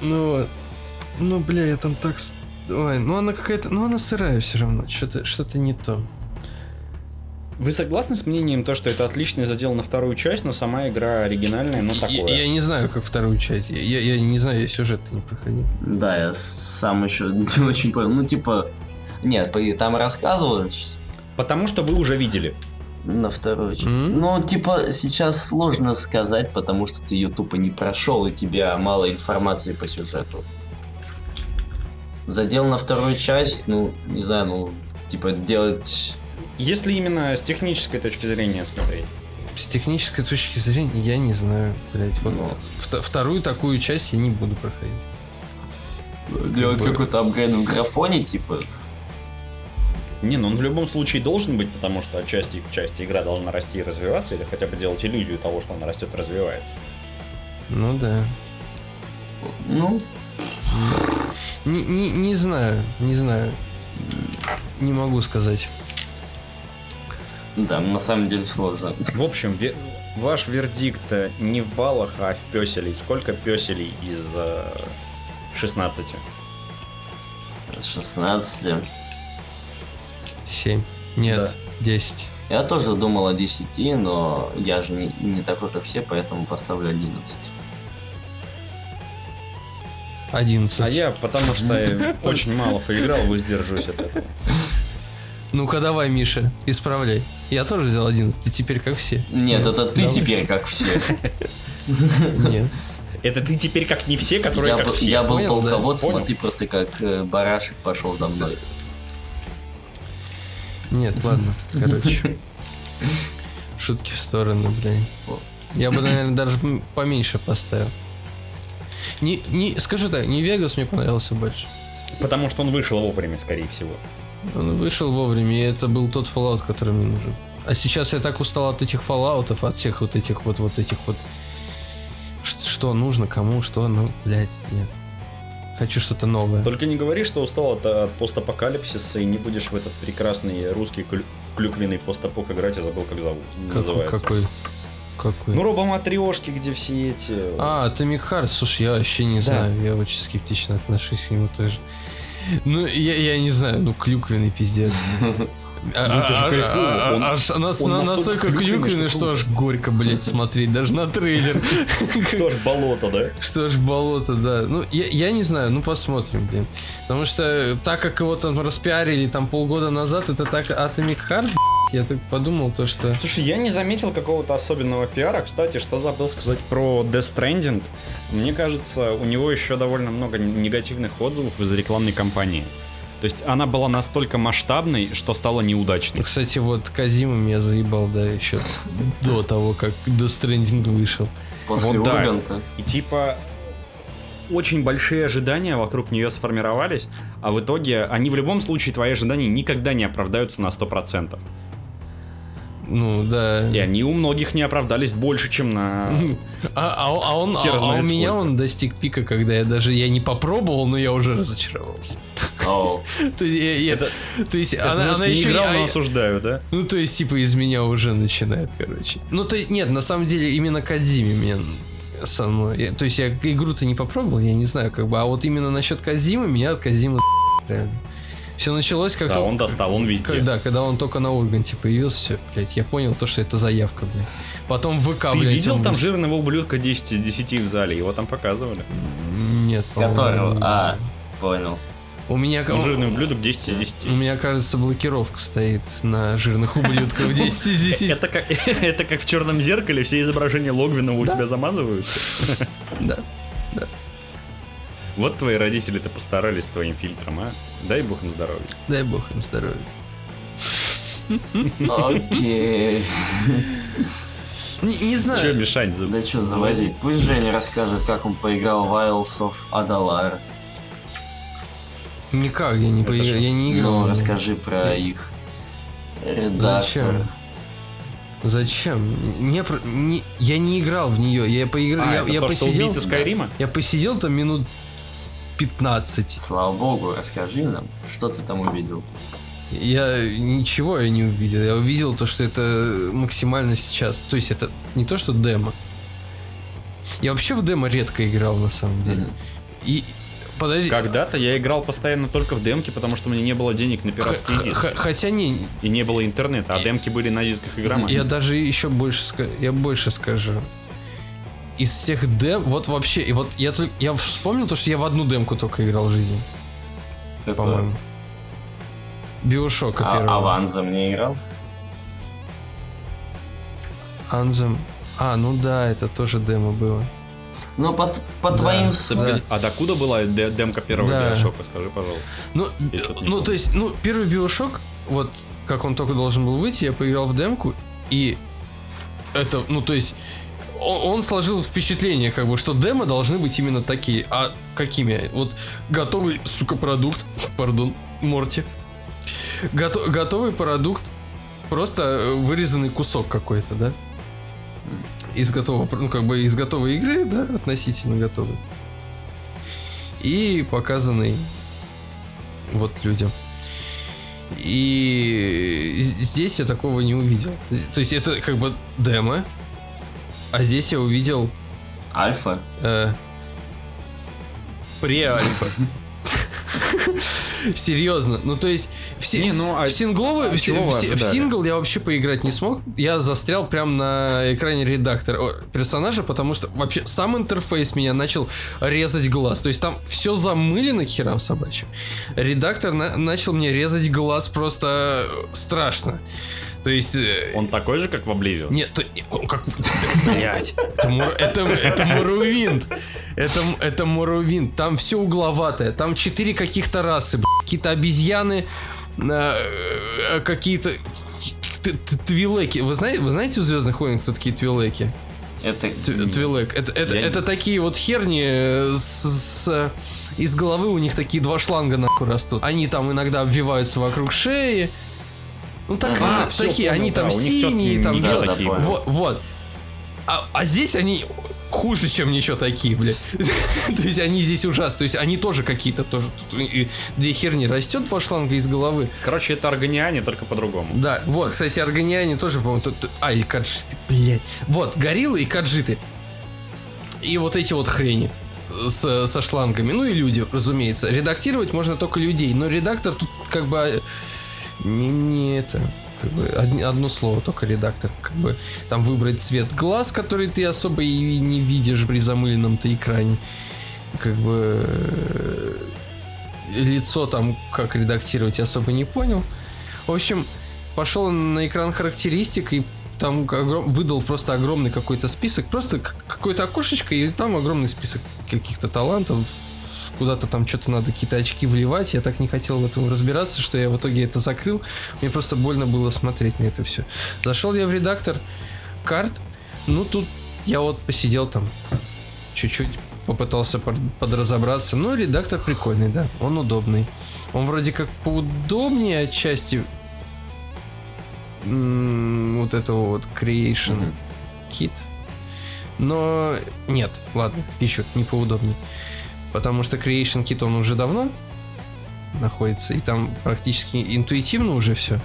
Ну. Ну, бля, я там так... с- Ой, ну она какая-то... Ну она сырая все равно. Что-то что не то. Вы согласны с мнением то, что это отличный задел на вторую часть, но сама игра оригинальная, ну Я, такое? я не знаю, как вторую часть. Я, я, я не знаю, я сюжет не проходил. Да, я сам еще *laughs* не очень понял. Ну, типа... Нет, там рассказывалось Потому что вы уже видели. на вторую часть. М? Ну, типа, сейчас сложно сказать, потому что ты ее тупо не прошел, и у тебя мало информации по сюжету. Задел на вторую часть, ну, не знаю, ну, типа, делать Если именно с технической точки зрения смотреть. С технической точки зрения, я не знаю, блядь. Вот Ну. вт- вторую такую часть я не буду проходить. Делать бы- какой-то апгрейд в графоне, типа. Не, ну он в любом случае должен быть, потому что от части к части игра должна расти и развиваться, или хотя бы делать иллюзию того, что она растет и развивается. Ну да. Ну, Не, не, не знаю, не знаю. Не могу сказать. Да, на самом деле сложно. В общем, ве- ваш вердикт не в баллах, а в песелей. Сколько песелей из э, 16? 16. Семь. Нет, десять. Я тоже думал о 10, но я же не, не такой, как все, поэтому поставлю 11. Одиннадцать. А я, потому что *laughs* очень мало поиграл, воздержусь от этого. Ну-ка давай, Миша, исправляй. Я тоже взял 11, и теперь как все. Нет, это ты давай. теперь как все. *laughs* Нет. Это ты теперь как не все, которые Я, как все. я был Понял, да? полководцем, а ты просто как э, барашек пошел за мной. Нет, ладно, короче. *laughs* Шутки в сторону, блин. Я бы, наверное, даже поменьше поставил. Не, не, скажу так, не Вегас мне понравился больше. Потому что он вышел вовремя, скорее всего. Он вышел вовремя, и это был тот Fallout, который мне нужен. А сейчас я так устал от этих фоллаутов, от всех вот этих вот, вот этих вот... Ш- что нужно, кому, что, ну, блядь, нет. Хочу что-то новое. Только не говори, что устал от, от постапокалипсиса и не будешь в этот прекрасный русский клю- клюквенный постапок играть, я забыл, как зовут. Как- называется. какой? Какой? Ну, робоматрешки, где все эти... А, Atomic Heart, слушай, я вообще не Да. знаю, я очень скептично отношусь к нему тоже. Ну, я, я не знаю, ну, клюквенный пиздец. *laughs* Настолько клюквенный, что аж горько, блядь, смотреть, даже на трейлер. Что ж, болото, да? Что ж, болото, да. Ну, я, не знаю, ну посмотрим, блин. Потому что так как его там распиарили там полгода назад, это так Atomic Heart, я так подумал, то что... Слушай, я не заметил какого-то особенного пиара. Кстати, что забыл сказать про Death Stranding. Мне кажется, у него еще довольно много негативных отзывов из рекламной кампании. То есть она была настолько масштабной, что стала неудачной. Кстати, вот Казима меня заебал, да, еще до того, как Death Stranding вышел. После Вот да. И типа очень большие ожидания вокруг нее сформировались, а в итоге они в любом случае, твои ожидания никогда не оправдаются на 100%. Ну, да. И они у многих не оправдались больше, чем на... *laughs* А, а а он, а, а у меня он достиг пика, когда я даже я не попробовал, но я уже разочаровался. *laughs* То есть, она, еще играл, а но осуждаю, да? Ну, то есть, типа, из меня уже начинает, короче. Ну, то есть, нет, на самом деле, именно Кадзими меня со мной. то есть, я игру-то не попробовал, я не знаю, как бы. А вот именно насчет Кадзимы, меня от Кадзимы *laughs* реально. Все началось как Да, он достал, он везде. Когда, когда он только на Урганте появился, все, блядь, я понял то, что это заявка, блядь. Потом ВК, Ты блядь, видел он там жирного ублюдка 10 из 10 в зале? Его там показывали. Нет, по-моему, Которого? А, понял. У меня, Ну, жирный ублюдок 10 из у 10. меня, кажется, блокировка стоит на жирных ублюдков 10 из 10. Это как, *laughs* это как в черном зеркале, все изображения Логвинова у тебя замазываются. Да. Вот твои родители-то постарались с твоим фильтром, а? Дай бог им здоровья. Дай бог им здоровья. *laughs* Окей. Не, не Че знаю. мешать? за- Да что завозить? Пусть Женя расскажет, как он поиграл в Isles of Adalar. Никак я не поиграл, я не играл. Ну, расскажи про их редактор. Зачем? Зачем? Не, не- я не играл в нее. Я поиграл. А, я, это я то, что посидел. убийца Скайрима? Я посидел там минут 15. Слава богу, расскажи нам, что ты там увидел. Я ничего я не увидел. Я увидел то, что это максимально сейчас. То есть это не то, что демо. Я вообще в демо редко играл на самом деле. И подожди. Когда-то я играл постоянно только в демки, потому что у меня не было денег на пиратские х- диски. х- хотя не, И не было интернета, а демки были на дисках игромании. я даже еще больше я больше скажу. Из всех дем, вот вообще, и вот я только, я вспомнил то, что я в одну демку только играл в жизни, Какое? по-моему. Биошока А, первого. а в Анзам не играл? Анзем. А, ну да, это тоже демо было. Ну, по, по твоим... с- Ты погоди, А докуда была де- демка первого Да. Биошока, скажи, пожалуйста. Ну, ну то есть, ну, первый Биошок, вот как он только должен был выйти, я поиграл в демку, и это, ну, то есть, он, он сложил впечатление, как бы, что демо должны быть именно такие. А какими? Вот готовый, сука, продукт, пардон, Морти. Гото- готовый продукт, просто э, вырезанный кусок какой-то, да? Из готового, ну, как бы из готовой игры, да, относительно готовой. И показанный вот людям. И здесь я такого не увидел. То есть это как бы демо, а здесь я увидел Альфа? э, пре-альфа. *laughs* Серьезно. Ну, то есть, в, си- Не, ну, а- в сингловый, а в, си- в си- в сингл я вообще поиграть не смог. Я застрял прям на экране редактора персонажа, потому что вообще сам интерфейс меня начал резать глаз. То есть там все замылено к херам собачьим. Редактор на- начал мне резать глаз просто э, страшно. То есть... э, Он такой же, как в Обливио? нет, то- он как... Блять, это, Мур- это, это. Там все угловатое. Там четыре каких-то расы. Какие-то обезьяны, э, э, какие-то... Твилеки. Вы знаете, вы знаете у Звездных войн, кто такие твилеки? Это... Твилек. Это, это, Я не- это такие вот херни с, с- из головы у них такие два шланга нахуй растут. Они там иногда обвиваются вокруг шеи. Ну так, А, вот всё, такие, понял, они да, там тётки синие, там да, такие вот, вот. А, а здесь они хуже, чем ничего такие, блядь. *laughs* То есть они здесь ужасны. То есть они тоже какие-то тоже. Тут и Две херни растет два шланга из головы. Короче, это органиане, только по-другому. Да, вот, кстати, органиане тоже, по-моему, тут- а, или каджиты, блядь. Вот, гориллы и каджиты. И вот эти вот хрени с- со шлангами. Ну и люди, разумеется. Редактировать можно только людей, но редактор тут как бы э, не, не это. Как бы одно слово только редактор. Как бы там выбрать цвет глаз, который ты особо и не видишь при замыленном-то экране. Как бы э, лицо там, как редактировать, я особо не понял. В общем, пошел на экран характеристик и там огром- выдал просто огромный какой-то список, просто какое-то окошечко, и там огромный список каких-то талантов, куда-то там что-то надо какие-то очки вливать, я так не хотел в этом разбираться, что я в итоге это закрыл, мне просто больно было смотреть на это все. Зашел я в редактор карт, ну тут я вот посидел там чуть-чуть попытался под- подразобраться. Ну, редактор прикольный, да. Он удобный. Он вроде как поудобнее отчасти вот этого вот Creation Мгм. Kit. Но нет, ладно, пишут, не поудобнее. Потому что Creation Kit он уже давно находится, и там практически интуитивно уже все.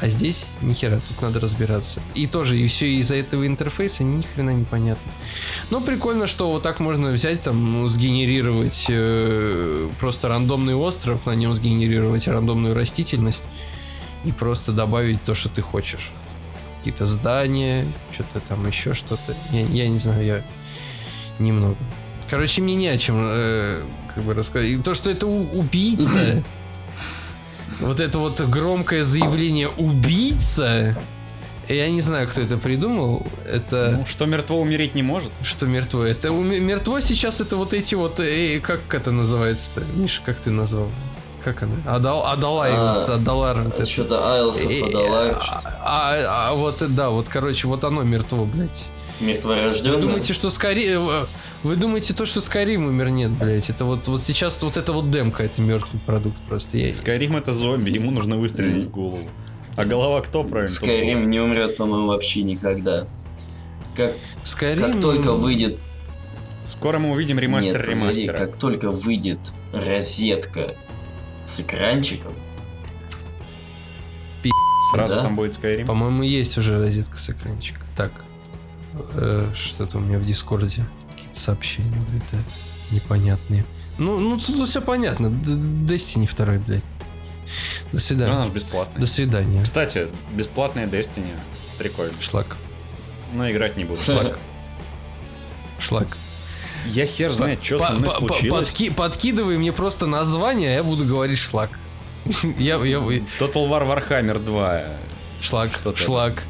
А здесь ни хера, тут надо разбираться. И тоже, и все из-за этого интерфейса ни хрена не понятно. Но прикольно, что вот так можно взять, там, ну, сгенерировать э, просто рандомный остров, на нем сгенерировать рандомную растительность и просто добавить то, что ты хочешь. Какие-то здания, что-то там еще что-то. Я, я не знаю, я немного. Короче, мне не о чем э, как бы рассказать. И То, что это убийца, *laughs* вот это вот громкое заявление убийца, я не знаю, кто это придумал. Это Ну, что мертво умереть не может? что мертво? Это уме- мертво сейчас это вот эти вот, э, как это называется-то? Миша, как ты назвал? Как она? Адал, Адалай, А, вот, Адалар. вот это. Что-то Айлсов Э, Адалар, а, а- а вот, да, вот, короче, вот оно мертво, блядь. Вы мертворожденный. думаете, что Скорим... Вы думаете, то, что Скорим умер? Нет, блядь. Это вот, вот сейчас вот это вот демка, это мертвый продукт просто. Я... Скайрим это зомби, ему нужно выстрелить в голову. А голова кто правильно? Скайрим не умрет, по-моему, вообще никогда. Как, Скорим... как только выйдет... Скоро мы увидим ремастер Нет, погоди, ремастера. как только выйдет розетка с экранчиком, Сразу Да? там будет Скайрим. По-моему, есть уже розетка с экранчика. Так, э, что-то у меня в Дискорде какие-то сообщения вылетают непонятные. Ну, ну тут все понятно. Destiny 2, блядь. До Ну, свидания. Она же бесплатная. До свидания. Кстати, бесплатная Destiny. Прикольно. Шлак. Но играть не буду. Шлак. Шлак. Я хер знает, что со мной случилось. подки- подкидывай мне просто название, а я буду говорить шлак. *laughs* Я, я, Total War Warhammer 2. шлак, шлак.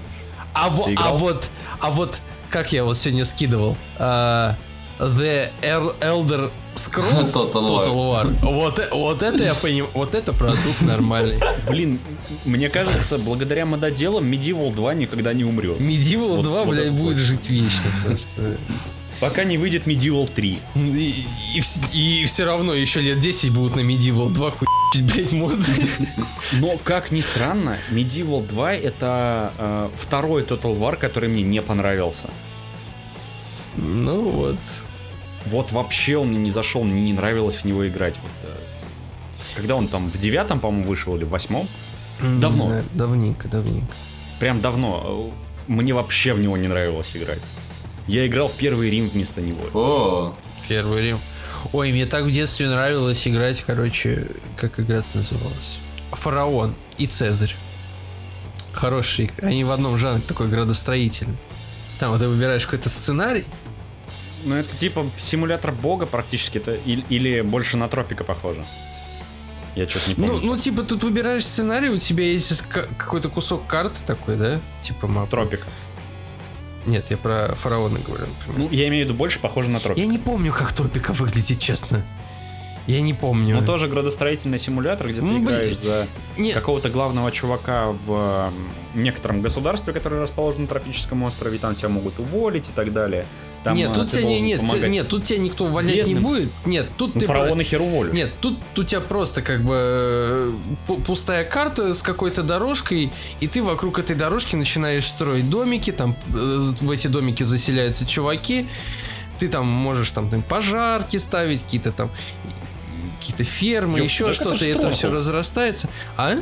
А, во- Ты а вот, а вот, как я вот сегодня скидывал, а, The El- Elder Scrolls *laughs* Total War. Вот, э- вот это я понимаю, вот это продукт нормальный. Блин, мне кажется, благодаря мододелам Medieval 2 никогда не умрет. Medieval Вот- 2, вот блядь, будет точно. жить вечно просто. Пока не выйдет Medieval 3. И, все равно еще лет 10 будут на Medieval 2 хуй *laughs* блядь, мод. Но, как ни странно, Medieval 2 это э, второй Total War, который мне не понравился. Ну вот. Вот вообще он мне не зашел, мне не нравилось в него играть. Э, Когда он там в девятом, по-моему, вышел или в восьмом, Не Давно. знаю, давненько, давненько. прям давно, мне вообще в него не нравилось играть. Я играл в первый Рим вместо него. О, Первый Рим. Ой, мне так в детстве нравилось играть, короче, как игра называлась? Фараон и Цезарь. Хорошие. Они в одном жанре такой градостроительный. Там вот ты выбираешь какой-то сценарий. Ну, это типа симулятор бога практически, это, или, или больше на тропика похоже. Я что-то не помню. Ну, ну, типа, тут выбираешь сценарий, у тебя есть какой-то кусок карты такой, да? Типа мапа. Тропика. Нет, я про фараона говорю, например. Ну, я имею в виду больше похоже на тропика. я не помню, как тропика выглядит, честно. Я не помню. Ну, тоже градостроительный симулятор, где ты Ну, блин. играешь за Не, какого-то главного чувака в некотором государстве, которое расположено на тропическом острове, там тебя могут уволить и так далее. Там, нет, а, тут ты тебя не, нет, помогать. нет, тут тебя никто увольнять не Бедным. будет. Нет, тут Ну, ты фараона хер уволишь. Нет, тут у тебя просто как бы э, пу- пустая карта с какой-то дорожкой, и ты вокруг этой дорожки начинаешь строить домики, там э, в эти домики заселяются чуваки, ты там можешь там, там пожарки ставить, какие-то там какие-то фермы, Ё, еще это что-то, и это все разрастается. А?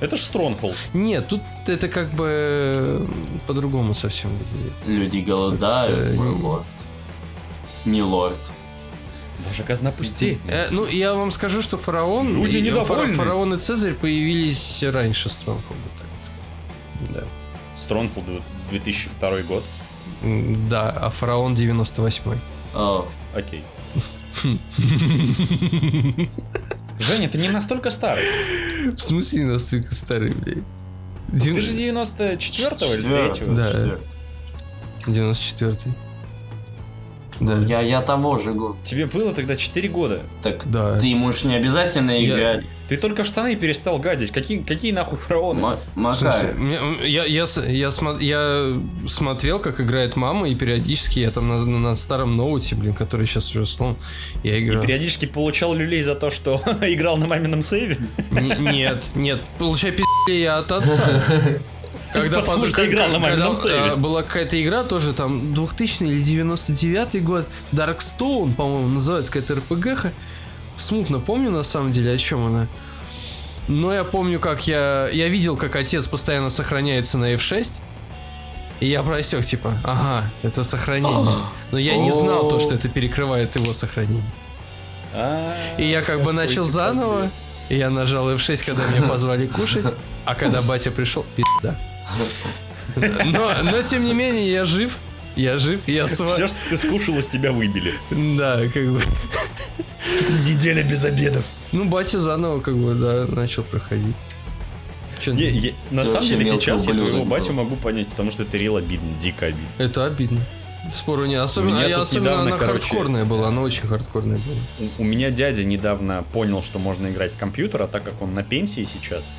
Это ж Stronghold. Нет, тут это как бы э, по-другому совсем выглядит. Люди голодают, Это мой лорд. Не лорд. Боже, казна пустеет. Э, ну, я вам скажу, что фараон, Люди и- недовольны. фараон и Цезарь появились раньше Стронгхолда. Так. Да. Stronghold 2002 год. Да, а фараон 98 О, Окей. *laughs* Женя, ты не настолько старый. В смысле настолько старый, блядь? Ты же 94-го или Четвёртый. 3 Да. Четвёртый. 94 Да. Я, я того же года. Тебе было тогда 4 года. Так Да. ты можешь не обязательно Я- играть. Ты только в штаны перестал гадить. Какие, какие нахуй фараоны? Макар, мне- я, я, я, смо- я смотрел, как играет мама, и периодически я там на, на- старом ноуте, блин, который сейчас уже слом, я играл. Периодически получал люлей за то, что *laughs* играл на мамином сейве. Н- Нет, нет, получай пи***ли я от отца. *laughs* Когда Потому под- что играл на когда, а, была какая-то игра тоже там 2000 или 99 год, Darkstone, по-моему, называется какая-то РПГ. Смутно помню на самом деле, о чем она. Но я помню, как я... Я видел, как отец постоянно сохраняется на F6. И я просек, типа, ага, это сохранение. Но я не знал то, что это перекрывает его сохранение. И я как бы начал заново, и я нажал F6, когда меня позвали кушать, а когда батя пришел, пизда. Но, но тем не менее, я жив, я жив, я Все, сва... что ты скушал, из тебя выбили. Да, как бы. Неделя без обедов. Ну, батя заново, как бы, да, начал проходить. Чё, Не, я- на самом деле сейчас я твоего батю могу понять, потому что это реал обидно, дико обидно. Это обидно. Спору не. Особенно, меня я, особенно недавно, она короче, хардкорная была, она очень хардкорная была. У, у меня дядя недавно понял, что можно играть в компьютер, а так как он на пенсии сейчас,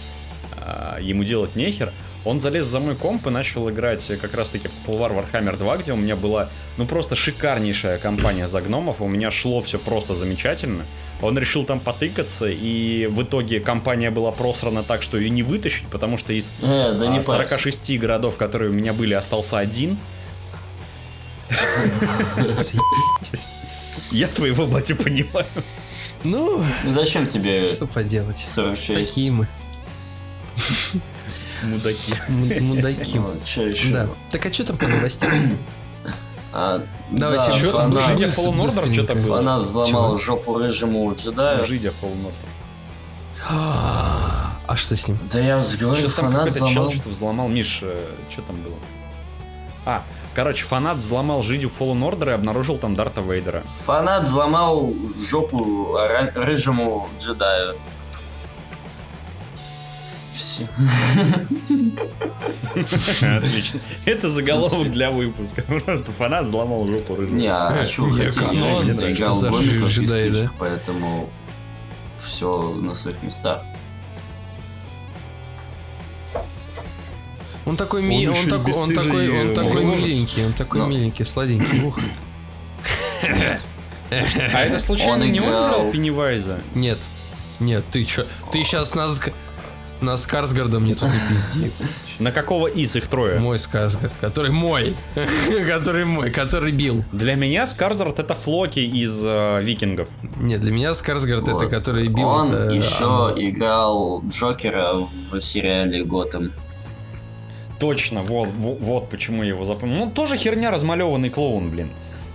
а, ему делать нехер, он залез за мой комп и начал играть как раз-таки в Total War Warhammer 2, где у меня была, ну, просто шикарнейшая компания за гномов, у меня шло все просто замечательно. Он решил там потыкаться, и в итоге компания была просрана так, что ее не вытащить, потому что из э, да не а, парься. 46 городов, которые у меня были, остался один. Я твоего батю понимаю. Ну, Зачем тебе что поделать. 46? Такие мы. Мудаки. *laughs* Мудаки. Еще? Да. Так а что там по новостям? *clears throat* А, Давайте, да, Чё там, фанат, Жидя Fallen Order, что там было? фанат взломал Чего? жопу рыжему джедаю. Жидя Fallen Order. А что с ним? Да я уже говорю, Что там фанат какой-то чел взломал. что-то взломал. Миш, что там было? А, короче, фанат взломал Жидю Fallen Order и обнаружил там Дарта Вейдера. Фанат взломал жопу рыжему джедаю. Все. Отлично. Это заголовок для выпуска. Просто фанат взломал жопу рыжего. Не, а что вы Не, хотели? играл гомиков пестрых, да? поэтому все на своих местах. Он такой, ми... он, и такой, он такой, он такой миленький, он такой Но. миленький, сладенький. Ух. *clears throat* А это случайно не он играл Пеннивайза? Нет, нет, ты чё? Ты сейчас нас, к- нас с Карсгардом не тут не пизди. На какого из их трое? Мой Скарсгард, который мой, *laughs* который мой, который бил. Для меня Скарзард это Флоки из э, Викингов. Нет, для меня Скарсгард это Вот. который бил. Он это еще оно. играл Джокера в сериале Готэм. Точно, вот, вот, вот почему я его запомнил. Ну, тоже херня размалеванный клоун, блин.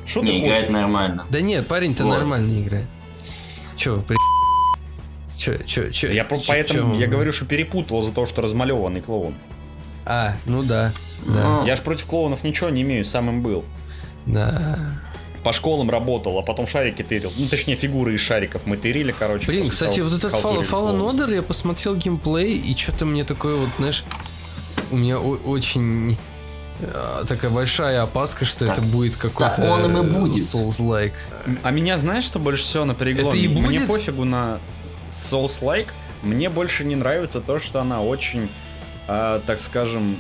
Что ты Не играет хочешь? нормально. Да нет, парень-то Вот. нормально играет. Чё, при... Чё, чё, чё? Я чё- поэтому чё? я говорю, что перепутал за то, что размалеванный клоун. А, ну да, да, Ну, Я ж против клоунов ничего не имею, самым был. да. По школам работал, а потом шарики тырил. Ну, точнее, фигуры из шариков мы тырили, короче. Блин, кстати, того, вот этот Fall- Fallen. Order, я посмотрел геймплей, и что-то мне такое вот, знаешь, у меня о- очень э, такая большая опаска, что Так- это будет какой-то он им и будет. Souls-like. А меня знаешь, что больше всего напрягло? Это и Мне будет? пофигу на Souls-like. Мне больше не нравится то, что она очень, а, так скажем,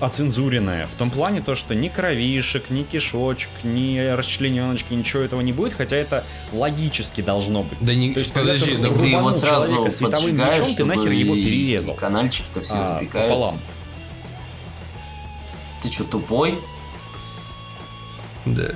оцензуренная. В том плане то, что ни кровишек, ни кишочек, ни расчлененочки, ничего этого не будет, хотя это логически должно быть. Да не, То есть, когда подожди, ты да ты его сразу световым мечом, ты чтобы нахер его перерезал. канальчики-то все А, запекаются. пополам. Ты что, тупой? да.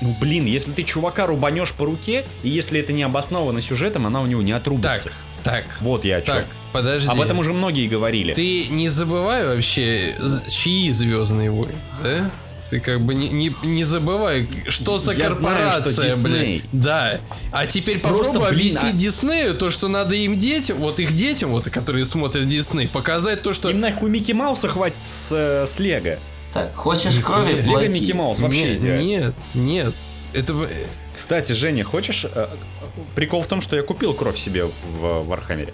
Ну, блин, если ты чувака рубанешь по руке, и если это не обосновано сюжетом, она у него не отрубится. Так, так, Вот я о чем. так, подожди. Об этом уже многие говорили. Ты не забывай вообще, чьи Звездные войны, да? Ты как бы не, не, не забывай, что за Я знаю, корпорация, что блядь. Дисней. Да. А теперь Просто, попробуй блин, объяснить а- Диснею то, что надо им детям, вот их детям, вот которые смотрят Дисней, показать то, что... Им нахуй Микки Мауса хватит с, э, с Лего. Так, хочешь крови? Лего Плати. Микки Маус вообще нет, идеально. нет, нет. Это... в- Кстати, Женя, хочешь... э, Прикол в том, что я купил кровь себе в в Вархаммере.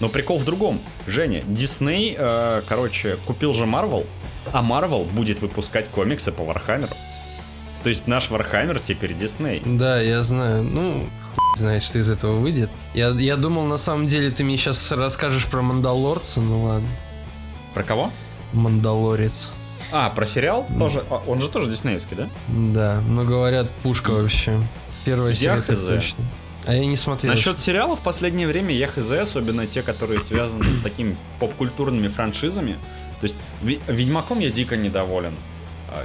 Но прикол в другом. Женя, Дисней, э, короче, купил же Марвел, а Марвел будет выпускать комиксы по Вархаммеру. То есть наш Вархаммер теперь Дисней. Да, я знаю. Ну, хуй знает, что из этого выйдет. Я, я думал, на самом деле, ты мне сейчас расскажешь про Мандалорца, ну ладно. Про кого? Мандалорец. А, про сериал тоже. а, Он же тоже диснеевский, да? Да, но говорят, пушка вообще. Первая Я серия хз. точно. А я не смотрел. Насчет сериалов в последнее время я хз, особенно те, которые связаны с такими поп-культурными франшизами. То есть Ведьмаком я дико недоволен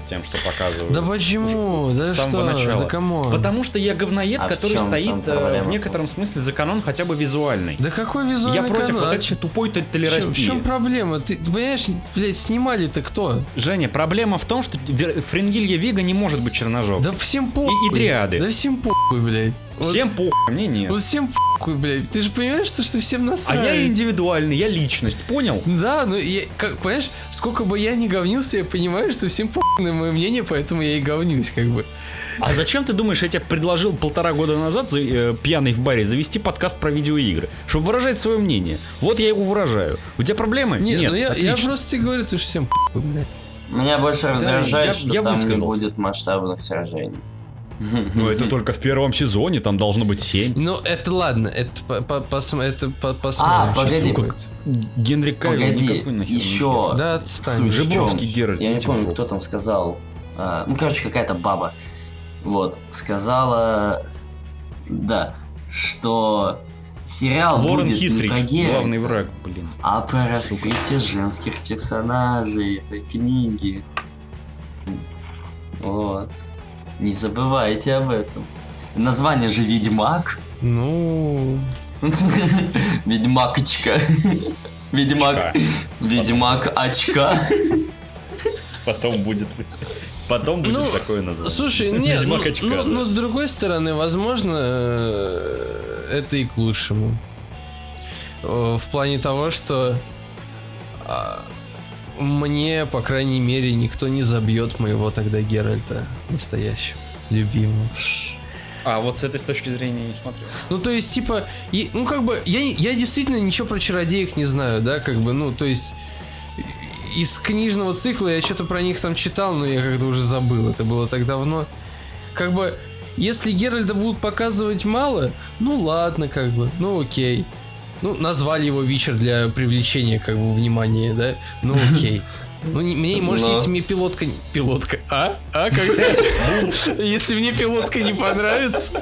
тем, что показывают. Да почему? Да с самого что? начала. Да кому? Потому что я говноед, А который стоит э, в некотором смысле за канон хотя бы визуальный. Да какой визуальный я против канал? вот А этой чё- тупой толерастии. В чем проблема? Ты, ты понимаешь, блядь, снимали-то кто? Женя, проблема в том, что Фрингилья Вига не может быть черножопой. Да всем похуй. и дриады. Да всем похуй, блядь. Всем похуй, мне нет. Вот всем похуй, блядь. Ты же понимаешь, что, что всем А насрать? я индивидуальный, я личность, понял? Да, ну я, как, понимаешь, сколько бы я ни говнился, я понимаю, что всем похуй на мое мнение, поэтому я и говнюсь, как бы. А зачем ты думаешь, я тебе предложил полтора года назад, за- э, пьяный в баре, завести подкаст про видеоигры, чтобы выражать свое мнение? Вот я его выражаю. У тебя проблемы? Нет, ну я, я просто тебе говорю, ты же всем похуй, блядь. Меня больше раздражает, я- что я там не высказался. будет масштабных сражений. *laughs* Ну это только в первом сезоне, там должно быть семь. Ну, это ладно, это, по, по- посм- это по- посмотрим. А, погоди. Генри Кавилл Погоди, не еще. Да, отстань. Жибровский? Геральт, Я не помню, кто там сказал. А, ну, короче, какая-то баба. Вот, сказала, да, что сериал Лорен будет не Хисрич, про Геральта, главный враг, блин. а про раскрытие женских персонажей этой книги. Вот. Не забывайте об этом. Название же Ведьмак. Ну, *laughs* Ведьмакочка. Ведьмак. *laughs* Ведьмак очка. *laughs* Потом будет... Потом будет Ну, такое название. слушай, нет, ну, Ведьмак очка, ну, да. ну, с другой стороны, возможно, э, это и к лучшему. Э, В плане того, что а, мне, по крайней мере, никто не забьет моего тогда Геральта настоящего, любимого. А вот с этой точки зрения не смотрел. Ну, то есть, типа, и- ну, как бы, я, я действительно ничего про чародеек не знаю, да, как бы, ну, то есть, из книжного цикла я что-то про них там читал, но я как-то уже забыл, это было так давно. Как бы, если Геральда будут показывать мало, ну, ладно, как бы, ну, окей. Ну, назвали его Вичер для привлечения, как бы, внимания, да, ну, окей. *laughs* Ну, не- мне, может, Но. если мне пилотка... не- Пилотка, а? А, как? *laughs* Если мне пилотка не понравится,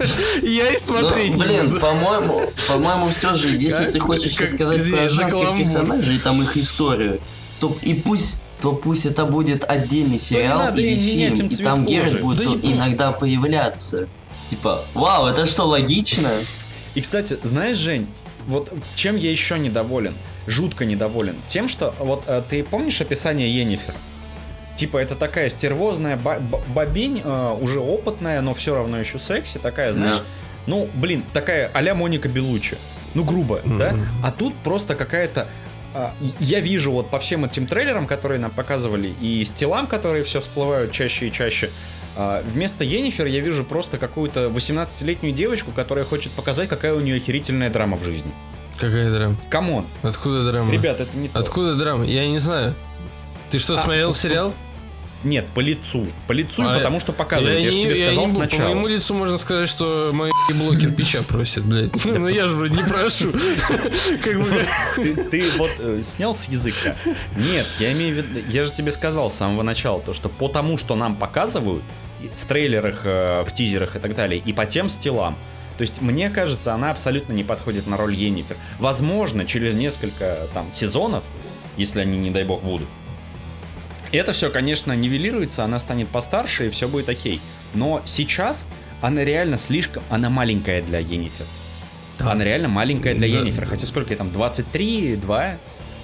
*laughs* я и Ну, смотреть не блин, буду. по-моему, по-моему, все же, если Как- ты хочешь как- рассказать про женских каламбур. персонажей и там их историю, то и пусть то пусть это будет отдельный сериал надо или фильм, и там. Геральт будет Да не иногда появляться. Типа, вау, это что, логично? И, кстати, знаешь, Жень, вот чем я еще недоволен, жутко недоволен, тем, что вот э, ты помнишь описание Енифер? Типа это такая стервозная ба- ба- бабень, э, уже опытная, но все равно еще секси, такая, знаешь, Да. ну, блин, такая а-ля Моника Белуччи. Ну, грубо, да? Мгм. А тут просто какая-то... а, я вижу вот по всем этим трейлерам, которые нам показывали, и стилам, которые все всплывают чаще и чаще, вместо Енифер я вижу просто какую-то 18-летнюю девочку, которая хочет показать, какая у нее охерительная драма в жизни. Какая драма? Come on, Откуда драма? ребят, это не то. Откуда драма? Я не знаю. Ты что, А, смотрел по- сериал? Нет, по лицу. По лицу, А, потому что показывает. Я, же не- тебе я сказал не сначала. По моему лицу можно сказать, что мой ебло кирпича просит, блядь. *laughs* Ну, я же вроде не прошу. *laughs* Как бы... Ты, вот э, снял с языка. Нет, я имею в виду, я же тебе сказал с самого начала, то что по тому, что нам показывают в трейлерах, э, в тизерах и так далее, и по тем стилам, то есть, мне кажется, она абсолютно не подходит на роль Енифер. Возможно, через несколько там сезонов, если они, не дай бог, будут, это все, конечно, нивелируется, она станет постарше, и все будет окей. Но сейчас она реально слишком... Она маленькая для Енифер. Да. Она реально маленькая для Да, Енифер. да. Хотя сколько ей там? 23, 2?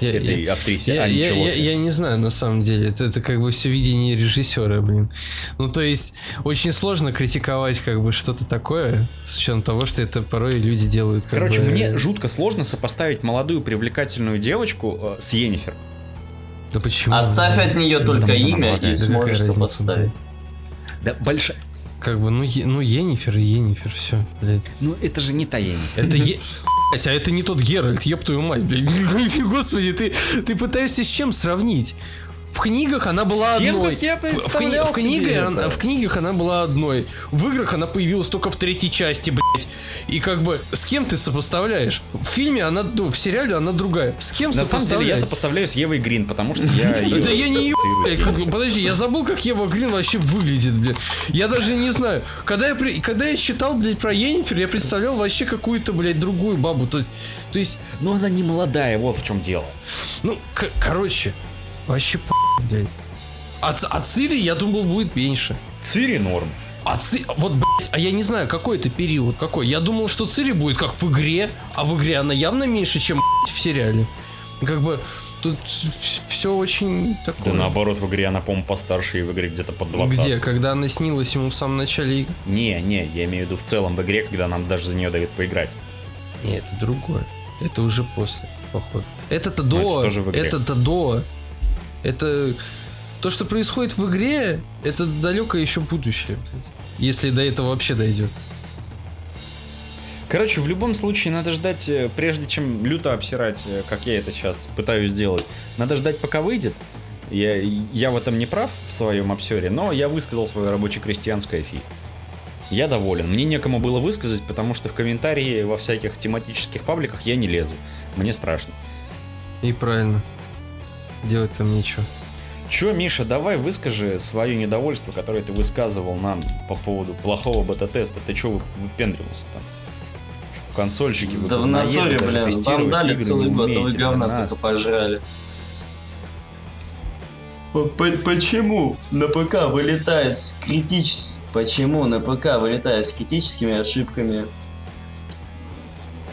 Я- этой я- актрисе, Я, а я- я- я не знаю, на самом деле. Это, это как бы все видение режиссера, блин. Ну, то есть, очень сложно критиковать как бы что-то такое, с учетом того, что это порой люди делают как Короче, бы- мне жутко сложно сопоставить молодую привлекательную девочку э, с Енифер. Да почему? Оставь от нее только что она имя и Да сможешь сопоставить. Да большая... Как бы, ну, Е- ну Енифер и Енифер, все, блядь. Ну это же не та Енифер. Это е... А это не тот Геральт, еб твою мать, блядь. *laughs* Господи, ты, ты пытаешься с чем сравнить? В книгах она была тем, одной. я в, в, кни- в книге она- в книгах она была одной. В играх она появилась только в третьей части, блядь. И как бы с кем ты сопоставляешь? В фильме она, ну, в сериале она другая. С кем На самом деле я сопоставляю с Евой Грин, потому что я Это я не Подожди, я забыл, как Ева Грин вообще выглядит, блядь. Я даже не знаю. Когда я, когда я читал, блядь, про Енифер, я представлял вообще какую-то, блядь, другую бабу. То, то есть, Но она не молодая, вот в чем дело. ну, короче, вообще блядь. А, а Цири, я думал, будет меньше. Цири норм. А Ци... Вот, блядь, а я не знаю, какой это период, какой. Я думал, что Цири будет как в игре, а в игре она явно меньше, чем блядь, в сериале. Как бы тут все очень Да такое. наоборот, в игре она, по-моему, постарше и в игре где-то под 20. Где? Когда она снилась ему в самом начале игры? Не, не, я имею в виду в целом в игре, когда нам даже за нее дают поиграть. Нет, это другое. Это уже после, походу. Это-то до. Игре. Это-то до. Это то, что происходит в игре, это далекое еще будущее, блядь. Если до этого вообще дойдет. Короче, в любом случае надо ждать, э, прежде чем люто обсирать, э, как я это сейчас пытаюсь сделать, надо ждать, пока выйдет. Я, я в этом не прав в своем обсере, но я высказал свое рабоче-крестьянское фи. Я доволен. Мне некому было высказать, потому что в комментарии во всяких тематических пабликах я не лезу. Мне страшно. И правильно. Делать там нечего. Че, Миша, давай выскажи свое недовольство, которое ты высказывал нам по поводу плохого бета-теста. Ты че выпендривался там? Консольщики вы Да в натуре, блин, вам дали целый год, а вы говна только пожрали. Почему на ПК вылетает с критическими... Почему на ПК вылетает с критическими ошибками?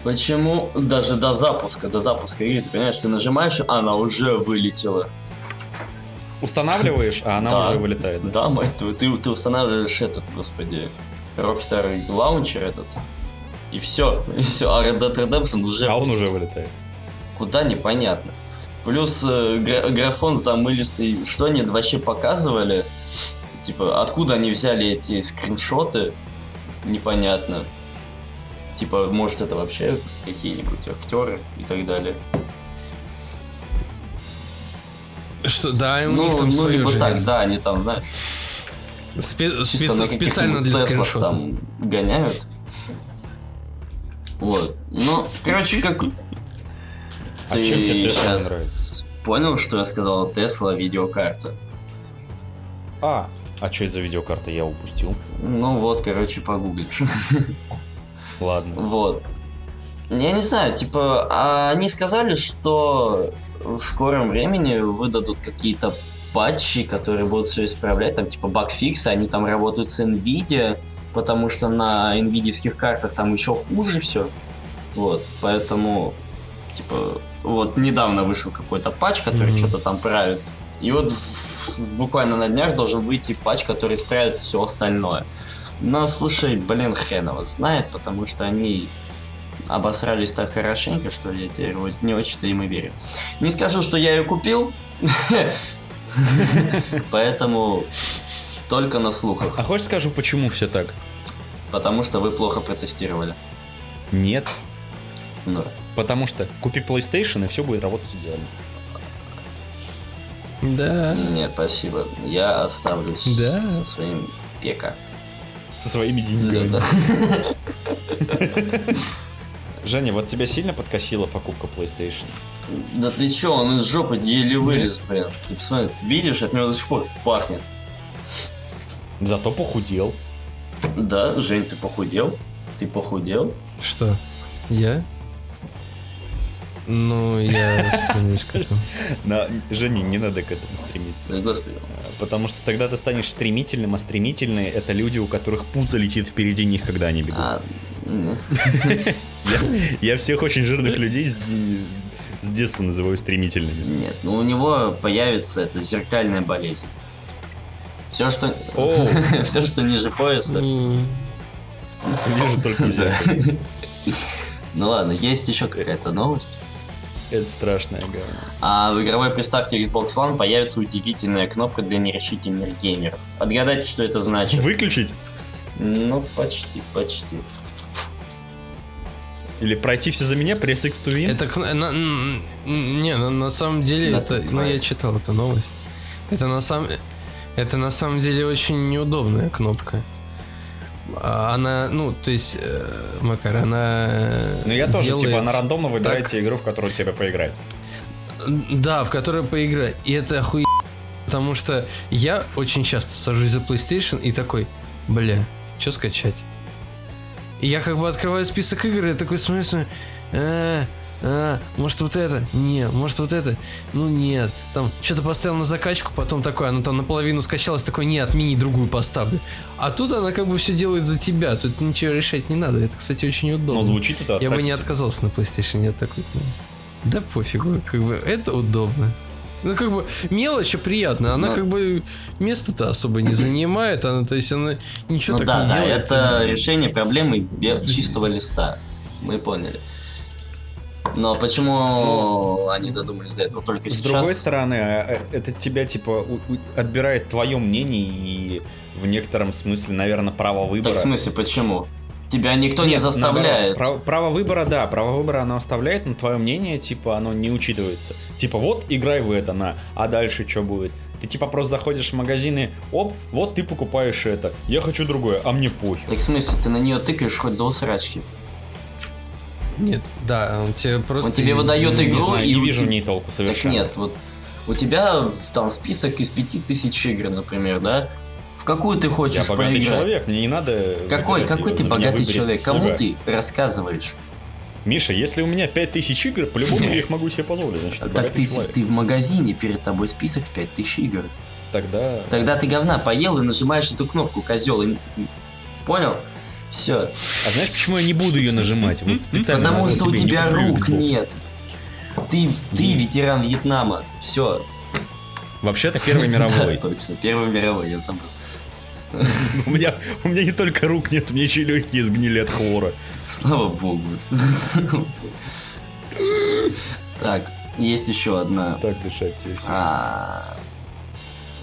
Почему даже до запуска, до запуска игры, ты понимаешь, ты нажимаешь, а она уже вылетела. Устанавливаешь, а она Да. уже вылетает. да? Да, мать твою, ты, ты устанавливаешь этот, господи, Rockstar лаунчер этот, и все, и все, а Red Dead Redemption уже А он уже вылетает. куда непонятно. Плюс э, гра- графон замылистый, что они вообще показывали, типа, откуда они взяли эти скриншоты, непонятно. Типа, может это вообще какие-нибудь актеры и так далее. Что, да, у ну, них там ну, свое либо так, да, они там, знаешь, Спе- чисто специ- на специально для. Теслах там гоняют. Вот. Ну, короче, как... А чем тебе Тесла сейчас понял, что я сказал? Тесла видеокарта. А, а что это за видеокарта? Я упустил. Ну вот, короче, погуглишь. *laughs* Ладно. Вот. Я не знаю, типа, а они сказали, что в скором времени выдадут какие-то патчи, которые будут все исправлять, там типа багфиксы, они там работают с Nvidia, потому что на nvidia картах там еще хуже все. Вот, поэтому, типа, вот недавно вышел какой-то патч, который Мгм. что-то там правит. И вот в- буквально на днях должен выйти патч, который исправит все остальное. Но слушай, блин, хрен его знает, потому что они обосрались так хорошенько, что я теперь вот не очень-то им и верю. Не скажу, что я ее купил, *laughs* поэтому только на слухах, А хочешь скажу, почему все так? потому что вы плохо протестировали. Нет. Ну, Потому что купи PlayStation, и все будет работать идеально. Да. нет, спасибо. Я оставлюсь Да. со своим пека. Со своими деньгами. *laughs* Женя, вот тебя сильно подкосила покупка PlayStation? Да ты чё, он из жопы еле вылез, блин. Ты посмотри, ты видишь, от него до сих пор пахнет. Зато похудел. Да, Жень, ты похудел? Ты похудел? Что? Я? Ну, я стремлюсь к этому. На, Жене, не надо к этому стремиться. Да, господи. Потому что тогда ты станешь стремительным, а стремительные это люди, у которых пузо летит впереди них, когда они бегут. А, м, *laughs* Я, я всех очень жирных людей с, с детства называю стремительными. нет, ну у него появится это зеркальная болезнь. Все, что... *laughs* Все, что ниже пояса. Вижу только в. *laughs* Ну ладно, есть еще какая-то новость. Это страшное говно. А в игровой приставке Xbox One появится удивительная кнопка для нерешительных геймеров. Отгадайте, что это значит. Выключить? Ну, почти, почти. Или пройти все за меня, пресс X to win? Это на- н- н- не, на, на самом деле Да это, ну я читал эту новость. Это на самом, это на самом деле очень неудобная кнопка. А Она, ну, то есть, э, Макар, она. э, Ну я тоже, делает типа, она рандомно выбирает так- игру, в которую тебе поиграть. Да, в которой поиграть. И это охуенно, потому что я очень часто сажусь за PlayStation и такой, бля, что скачать? И я как бы открываю список игр, и такой смотрю, смотрю, «А, а, может вот это? Не, может вот это? Ну нет. Там что-то поставил на закачку, потом такой, она там наполовину скачалась, такой, не, отмени другую поставлю. А тут она как бы все делает за тебя, тут ничего решать не надо. Это, кстати, очень удобно. Но звучит это Я бы не отказался на PlayStation, я такой, ну, да пофигу, как бы, это удобно. Ну, как бы, мелочь, а приятно. Она, Ну. как бы, место-то особо не занимает. Она, то есть, она ничего ну так да, не да, делает. это решение проблемы чистого листа. Мы поняли. Но почему они додумались до этого только С сейчас? другой стороны, а, э, это тебя, типа, отбирает твое мнение и в некотором смысле, наверное, право выбора. Так в смысле, почему? Тебя никто не Нет, заставляет. наоборот, право, право выбора, да, право выбора оно оставляет, но твое мнение, типа, оно не учитывается. Типа, вот, играй в это, на, а дальше что будет? Ты, типа, просто заходишь в магазины, оп, вот ты покупаешь это, я хочу другое, а мне похер. Так в смысле, ты на нее тыкаешь хоть до усрачки. Нет, да, он тебе просто... Он тебе выдает Не игру, знаю, и не вижу в ней толку Так совершенно. нет, вот у тебя там список из пяти тысяч игр, например, да? В какую ты Я хочешь богатый поиграть? человек, мне не надо... Какой, какой ты богатый человек? Кому слуга. ты рассказываешь? Миша, если у меня 5000 игр, по-любому я их могу себе позволить, значит, я Так ты, человек. ты в магазине, перед тобой список 5000 игр. Тогда... Тогда ты говна поел и нажимаешь эту кнопку, козел. и- Понял? Все. А знаешь, почему я не буду ее нажимать? Вот специально Потому что у не тебя куплю рук нет. Ты, ты ветеран Вьетнама. Все. Вообще-то Первый *laughs* мировой. точно. Первый мировой, я забыл. *laughs* У меня, у меня не только рук нет, у меня еще и легкие сгнили от хлора. Слава богу. Так, есть еще одна. Так дышать тебе. А,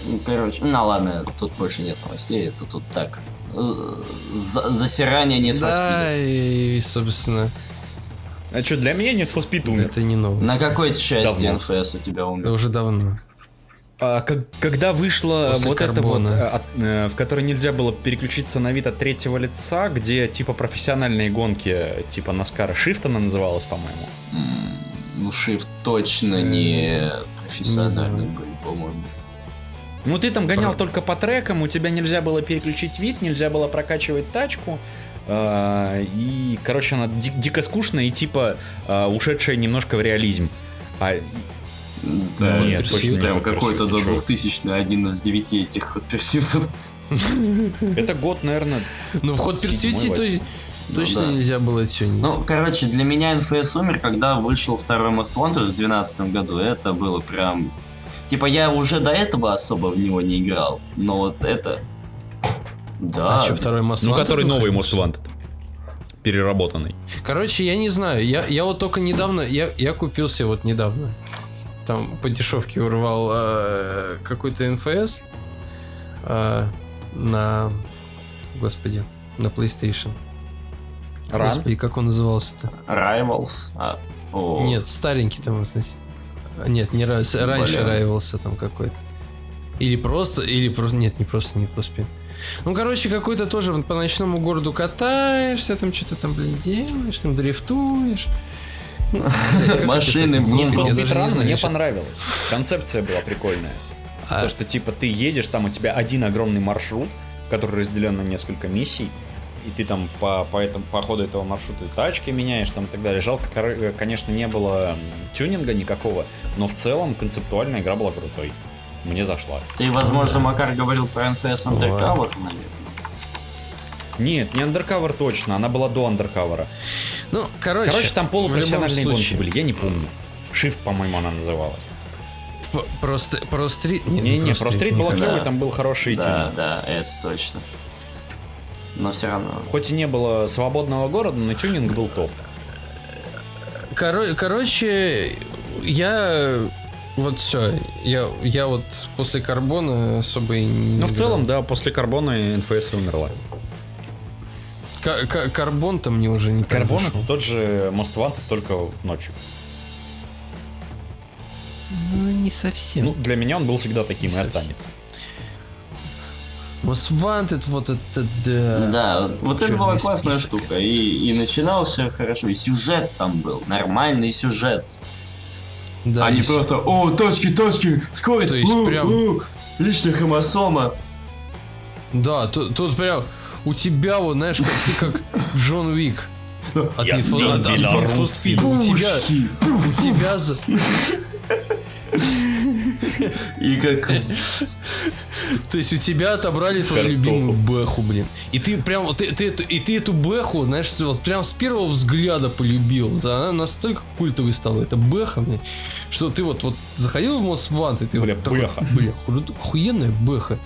ну, Короче, ну ладно, тут больше нет новостей, это тут так. Э, за- засирание нет Да, и, собственно, А что, для меня нет for Speed умер. это не новость. На какой части Давно. НФС у тебя умер? уже давно. А, как- когда вышла После вот это вот, карбона. э, от- э, в которой нельзя было переключиться на вид от третьего лица, где типа профессиональные гонки, типа Наскара Shift она называлась, по-моему. М, Ну, Shift точно не профессиональный знаю. был, по-моему. Ну ты там гонял Про- только по трекам, у тебя нельзя было переключить вид, нельзя было прокачивать тачку. а, и, короче, она ди- дико скучная и типа а, ушедшая немножко в реализм. А, Да, Нет, Pursuit точно прям какой-то до ты чё? 2000 один из девяти этих вот персютов. *laughs* это год, наверное, Ну, в ход Седьмой, Pursuit то- точно да. нельзя было тюнить. Ну, короче, для меня НФС умер, когда вышел второй Most Wanted в 2012 году. Это было прям... Типа, я уже до этого особо в него не играл, но вот это... Да. а что, второй Most ну который новый? Most Wanted. Переработанный. Короче, я не знаю. Я, я вот только недавно, я, я купил себе вот недавно. Там по дешевке урвал э, какой-то НФС э, на, господи, на PlayStation. Ран? Господи, как он назывался-то? Rivals. А, о, Нет, старенький там. вот. Нет, не Ра- с- раньше. Райвелса там какой-то. Или просто, или просто, нет, не просто не Speed. Ну, короче, какой-то тоже вот по ночному городу катаешься, там что-то там, блин, делаешь, там дрифтуешь. Ну, *laughs* Машины знаю, мне понравилось. Концепция была прикольная. А, То, что типа ты едешь, там у тебя один огромный маршрут, который разделен на несколько миссий, и ты там по, по, этому, по ходу этого маршрута тачки меняешь там и так далее. Жалко, кор- конечно, не было тюнинга никакого, но в целом концептуальная игра была крутой. Мне зашла. Ты, возможно, Макар говорил про NFS Undercover, наверное. Нет, не андеркавер точно, она была до андеркавера. Ну, короче, Короче, там полупрофессиональные гонки были, я не помню. Shift, по-моему, она называлась. Просто, про стрит... нет, Не-не, про про стрит была клевый, там был хороший Да, да, это точно. Но все равно. Хоть и не было свободного города, но тюнинг был топ. Коро- короче, я... Вот все, я, я вот после карбона особо и не... Но в целом, да, после карбона НФС умерла. Ка- ка- карбон-то мне уже не Карбон это тот же Most Wanted, только ночью. Ну, не совсем. Ну, для меня он был всегда таким и Совсем. останется. Most Wanted, вот это да. Да, вот, вот это была классная список. штука. И, и начинался хорошо. И сюжет там был. Нормальный сюжет. Да, а не и всё. просто О, точки, точки, скорость, То есть у, прям- у, личная хромосома. Да, тут, тут прям у тебя вот, знаешь, как ты как Джон Уик. От Я Need for-. Speed. У тебя, у тебя за- *laughs* И как... То есть у тебя отобрали твою любимую бэху, блин. И ты прям, вот ты, ты и ты эту бэху, знаешь, вот прям с первого взгляда полюбил. Вот она настолько культовой стала, эта бэха, блин, что ты вот, вот заходил в Wanted, и ты Бля, вот такой, бэха. бля, ху- охуенная бэха.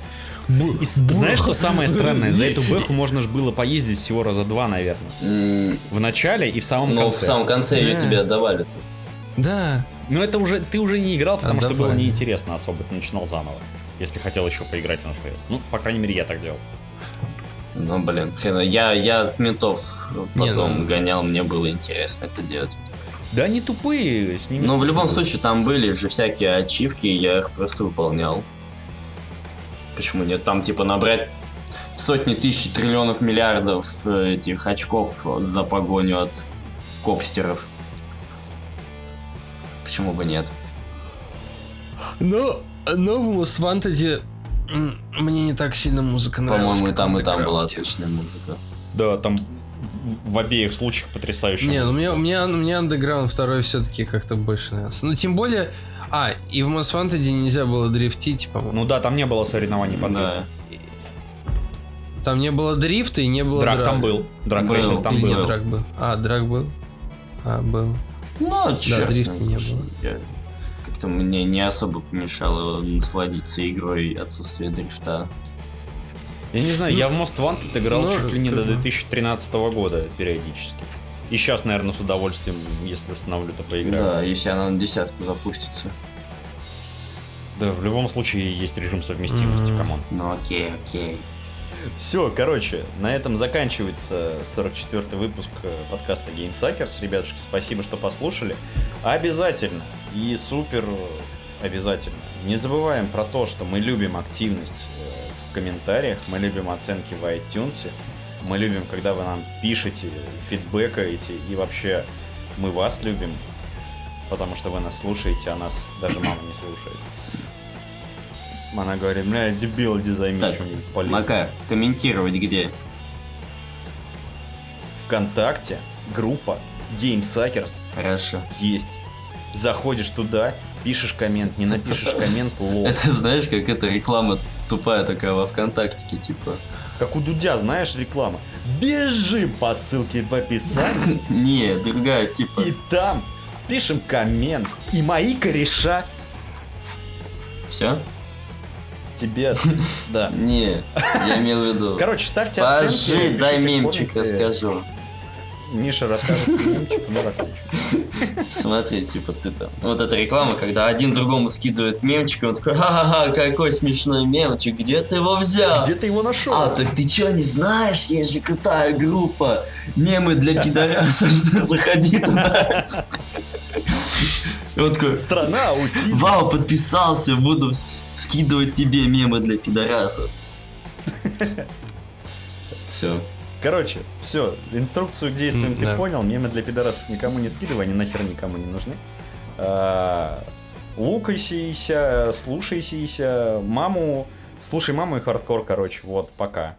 И знаешь, что самое странное? За эту бэху можно же было поездить всего раза два, наверное. В начале и в самом Но в конце. самом конце ее тебе отдавали-то. Да, Но это уже ты уже не играл, потому что было Отдавали. неинтересно особо. Ты начинал заново. Если хотел еще поиграть в FPS. Ну, по крайней мере, я так делал. Ну, блин, хрен, я, я от ментов Не, потом ну- гонял, мне было интересно это делать. Да они тупые, с ними Ну, в любом было. случае там были же всякие ачивки, и я их просто выполнял. Почему нет? Там типа набрать сотни тысяч триллионов миллиардов э, этих очков за погоню от копстеров. Почему бы нет? но, но в Most Wanted м, мне не так сильно музыка нравилась. По-моему, и там, и там была отличная музыка. Да, там в, обеих случаях потрясающе. Не, ну мне, мне, мне Underground второй все-таки как-то больше нравился. Ну, тем более... А, и в Most Wanted нельзя было дрифтить, по-моему. Ну да, там не было соревнований по Да. дрифту. Там не было дрифта и не было Драк драга. там был. Драк Был. там Или был. нет, драк был? А, драк был. А, был. Ну, черт с дрифта не было. я- Как-то мне не особо помешало насладиться игрой отсутствие дрифта. Я не знаю, я в Most Wanted играл ну, чуть ли не как до бы. 2013 года периодически. И сейчас, наверное, с удовольствием, если установлю, то поиграю. Да, если она на десятку запустится. Да, в любом случае есть режим совместимости, come on. Ну окей, окей. Все, короче, на этом заканчивается 44-й выпуск э, подкаста Game Suckers. Ребятушки, спасибо, что послушали. Обязательно и супер э, обязательно. Не забываем про то, что мы любим активность э, в комментариях, мы любим оценки в iTunes, мы любим, когда вы нам пишете, фидбэкаете, и вообще мы вас любим, потому что вы нас слушаете, а нас даже мама не слушает. Она говорит, бля, дебил, иди займи Так. Макар, комментировать где? ВКонтакте группа Game Suckers Хорошо. есть. Заходишь туда, пишешь коммент, не напишешь *laughs* коммент, лол. Это знаешь, как эта реклама тупая такая во ВКонтактике, типа. Как у Дудя, знаешь, реклама. Бежи по ссылке в описании, *laughs* Не, другая, типа. и там пишем коммент. И мои кореша Все? Тебе... *laughs* Да. Не, я имел в виду. Короче, ставьте оценки. Подожди, дай мемчик расскажу. Миша расскажет мемчик, мы закончим. *laughs* Смотри, типа ты там. Вот эта реклама, когда один другому скидывает мемчик, и он такой, ха-ха-ха, какой смешной мемчик, где ты его взял? Где ты его нашел? А, так ты чё, не знаешь? Есть же крутая группа. Мемы для пидорасов. *laughs* Заходи туда. Он такой, Страна аутизм. вау, подписался, буду скидывать тебе мемы для пидорасов. Все. Короче, все, инструкцию к действиям ты понял, мемы для пидорасов никому не скидывай, они нахер никому не нужны. А, Лукайся, слушайся, маму, слушай маму и хардкор, короче, вот, пока.